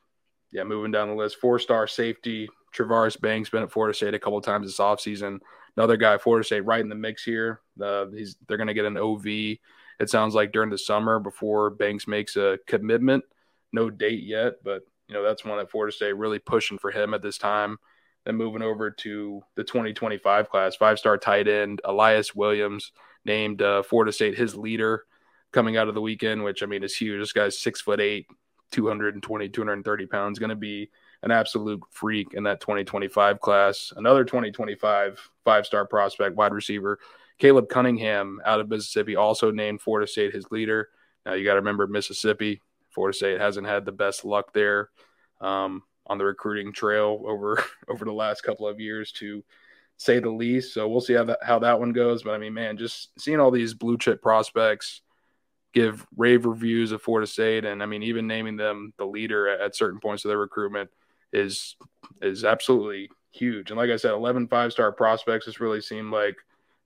yeah, moving down the list, four star safety Travaris Banks been at Florida State a couple times this offseason. Another guy, Florida State, right in the mix here. Uh, he's they're going to get an OV. It sounds like during the summer before Banks makes a commitment. No date yet, but you know, that's one that Florida State really pushing for him at this time. Then moving over to the 2025 class, five star tight end Elias Williams named uh, Florida State his leader coming out of the weekend, which I mean is huge. This guy's six foot eight, 220, 230 pounds, going to be an absolute freak in that 2025 class. Another 2025 five star prospect, wide receiver, Caleb Cunningham out of Mississippi, also named Florida State his leader. Now you got to remember Mississippi Florida State hasn't had the best luck there um, on the recruiting trail over *laughs* over the last couple of years, to say the least. So we'll see how that how that one goes. But I mean, man, just seeing all these blue chip prospects give rave reviews of Florida State, and I mean, even naming them the leader at, certain points of their recruitment is is absolutely huge. And like I said, 11 five star prospects. This really seemed like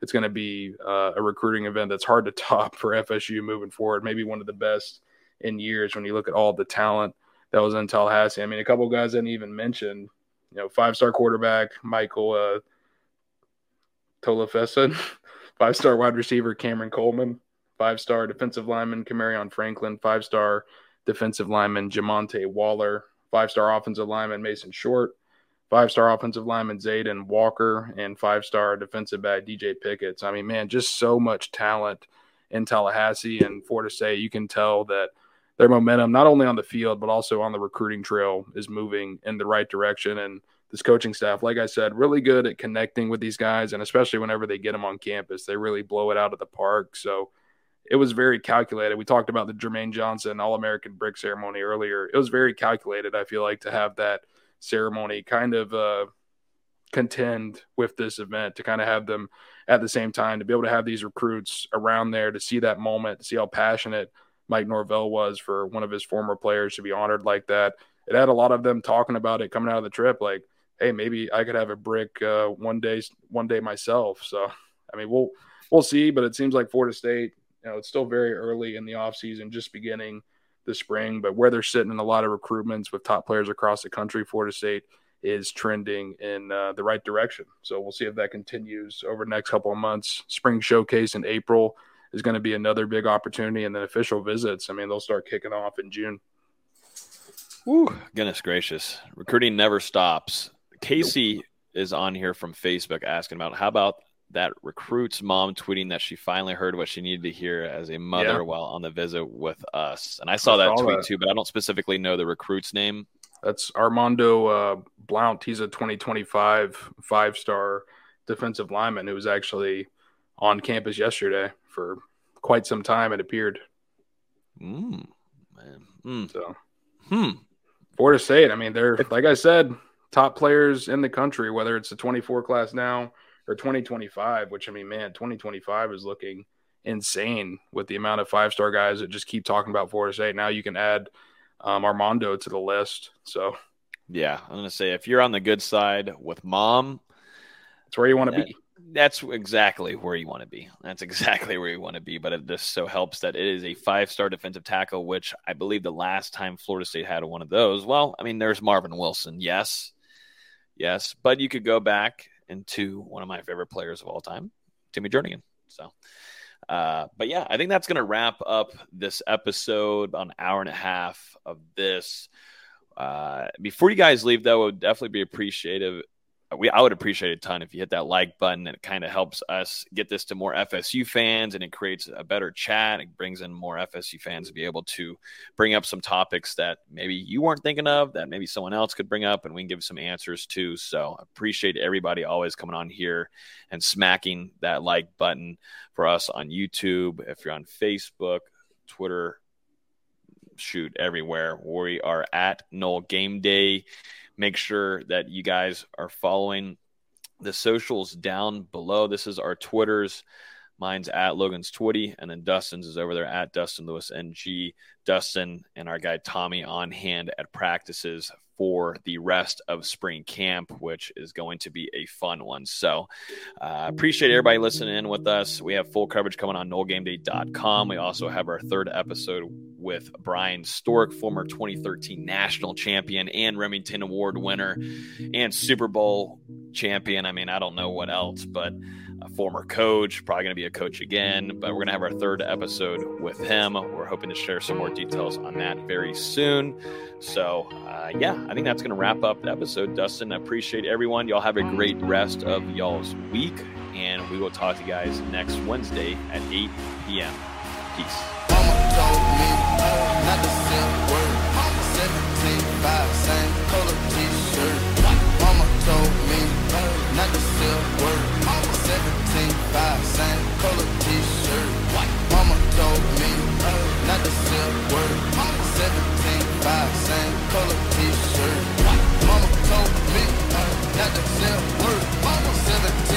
it's going to be uh, a recruiting event that's hard to *laughs* top for FSU moving forward. Maybe one of the best in years when you look at all the talent that was in Tallahassee. I mean, a couple guys didn't even mention, you know, five star quarterback Michael uh, Tolafesa, *laughs* five star wide receiver Cameron Coleman, five star defensive lineman Camarion Franklin, five star defensive lineman Jamonte Waller, five star offensive lineman Mason Short, five star offensive lineman Zayden Walker, and five star defensive back DJ Pickett. I mean, man, just so much talent in Tallahassee and Florida State. You can tell that their momentum, not only on the field, but also on the recruiting trail, is moving in the right direction. And this coaching staff, like I said, really good at connecting with these guys. And especially whenever they get them on campus, they really blow it out of the park. So, it was very calculated. We talked about the Jermaine Johnson All American Brick ceremony earlier. It was very calculated, I feel like, to have that ceremony kind of uh, contend with this event, to kind of have them at the same time, to be able to have these recruits around there, to see that moment, to see how passionate Mike Norvell was for one of his former players to be honored like that. It had a lot of them talking about it coming out of the trip, like, hey, maybe I could have a brick uh, one day, one day myself. So, I mean, we'll we'll see, but it seems like Florida State you know, it's still very early in the offseason, just beginning the spring, but where they're sitting in a lot of recruitments with top players across the country, Florida State is trending in uh, the right direction. So we'll see if that continues over the next couple of months. Spring showcase in April is going to be another big opportunity, and then official visits. I mean, they'll start kicking off in June. Woo, goodness gracious. Recruiting never stops. Casey is on here from Facebook asking about how about that recruit's mom tweeting that she finally heard what she needed to hear as a mother yeah. while on the visit with us. And I saw I that saw tweet that. too, but I don't specifically know the recruit's name. That's Armondo uh, Blount. He's a 2025 five star defensive lineman who was actually on campus yesterday for quite some time, it appeared. Mm, man. Mm. So, hmm. Florida State, I mean, they're, like I said, top players in the country, whether it's the 24 class now or 2025, which I mean, man, 2025 is looking insane with the amount of five star guys that just keep talking about Florida State. Now you can add um, Armondo to the list. So, yeah, I'm gonna say if you're on the good side with mom, that's where you want to be. That's exactly where you want to be. That's exactly where you want to be. But it just so helps that it is a five star defensive tackle, which I believe the last time Florida State had one of those. Well, I mean, there's Marvin Wilson, yes, yes, but you could go back into one of my favorite players of all time, Timmy Jernigan. So, uh, but yeah, I think that's going to wrap up this episode, about an hour and a half of this. Uh, before you guys leave, though, would definitely be appreciative we I would appreciate a ton if you hit that like button. It kind of helps us get this to more FSU fans, and it creates a better chat. It brings in more FSU fans to be able to bring up some topics that maybe you weren't thinking of, that maybe someone else could bring up, and we can give some answers to. So appreciate everybody always coming on here and smacking that like button for us on YouTube. If you're on Facebook, Twitter, shoot everywhere. We are at Nole Game Day. Make sure that you guys are following the socials down below. This is our Twitters. Mine's at Logan's Twitty, and then Dustin's is over there at Dustin Lewis NG. Dustin and our guy Tommy on hand at practices for the rest of spring camp, which is going to be a fun one. So, uh, appreciate everybody listening in with us. We have full coverage coming on NoleGameDay.com. We also have our third episode with Bryan Stork, former 2013 national champion and Rimington Award winner and Super Bowl champion. I mean, I don't know what else, but a former coach, probably going to be a coach again, but we're going to have our third episode with him. We're hoping to share some more details on that very soon. So, uh, yeah, I think that's going to wrap up the episode. Dustin, I appreciate everyone. Y'all have a great rest of y'all's week, and we will talk to you guys next Wednesday at 8 p.m. Peace. buy same color t-shirt. White mama told me uh, not to say a word. 17, buy same color t-shirt. White mama told me uh, not to say a word. Mama 17.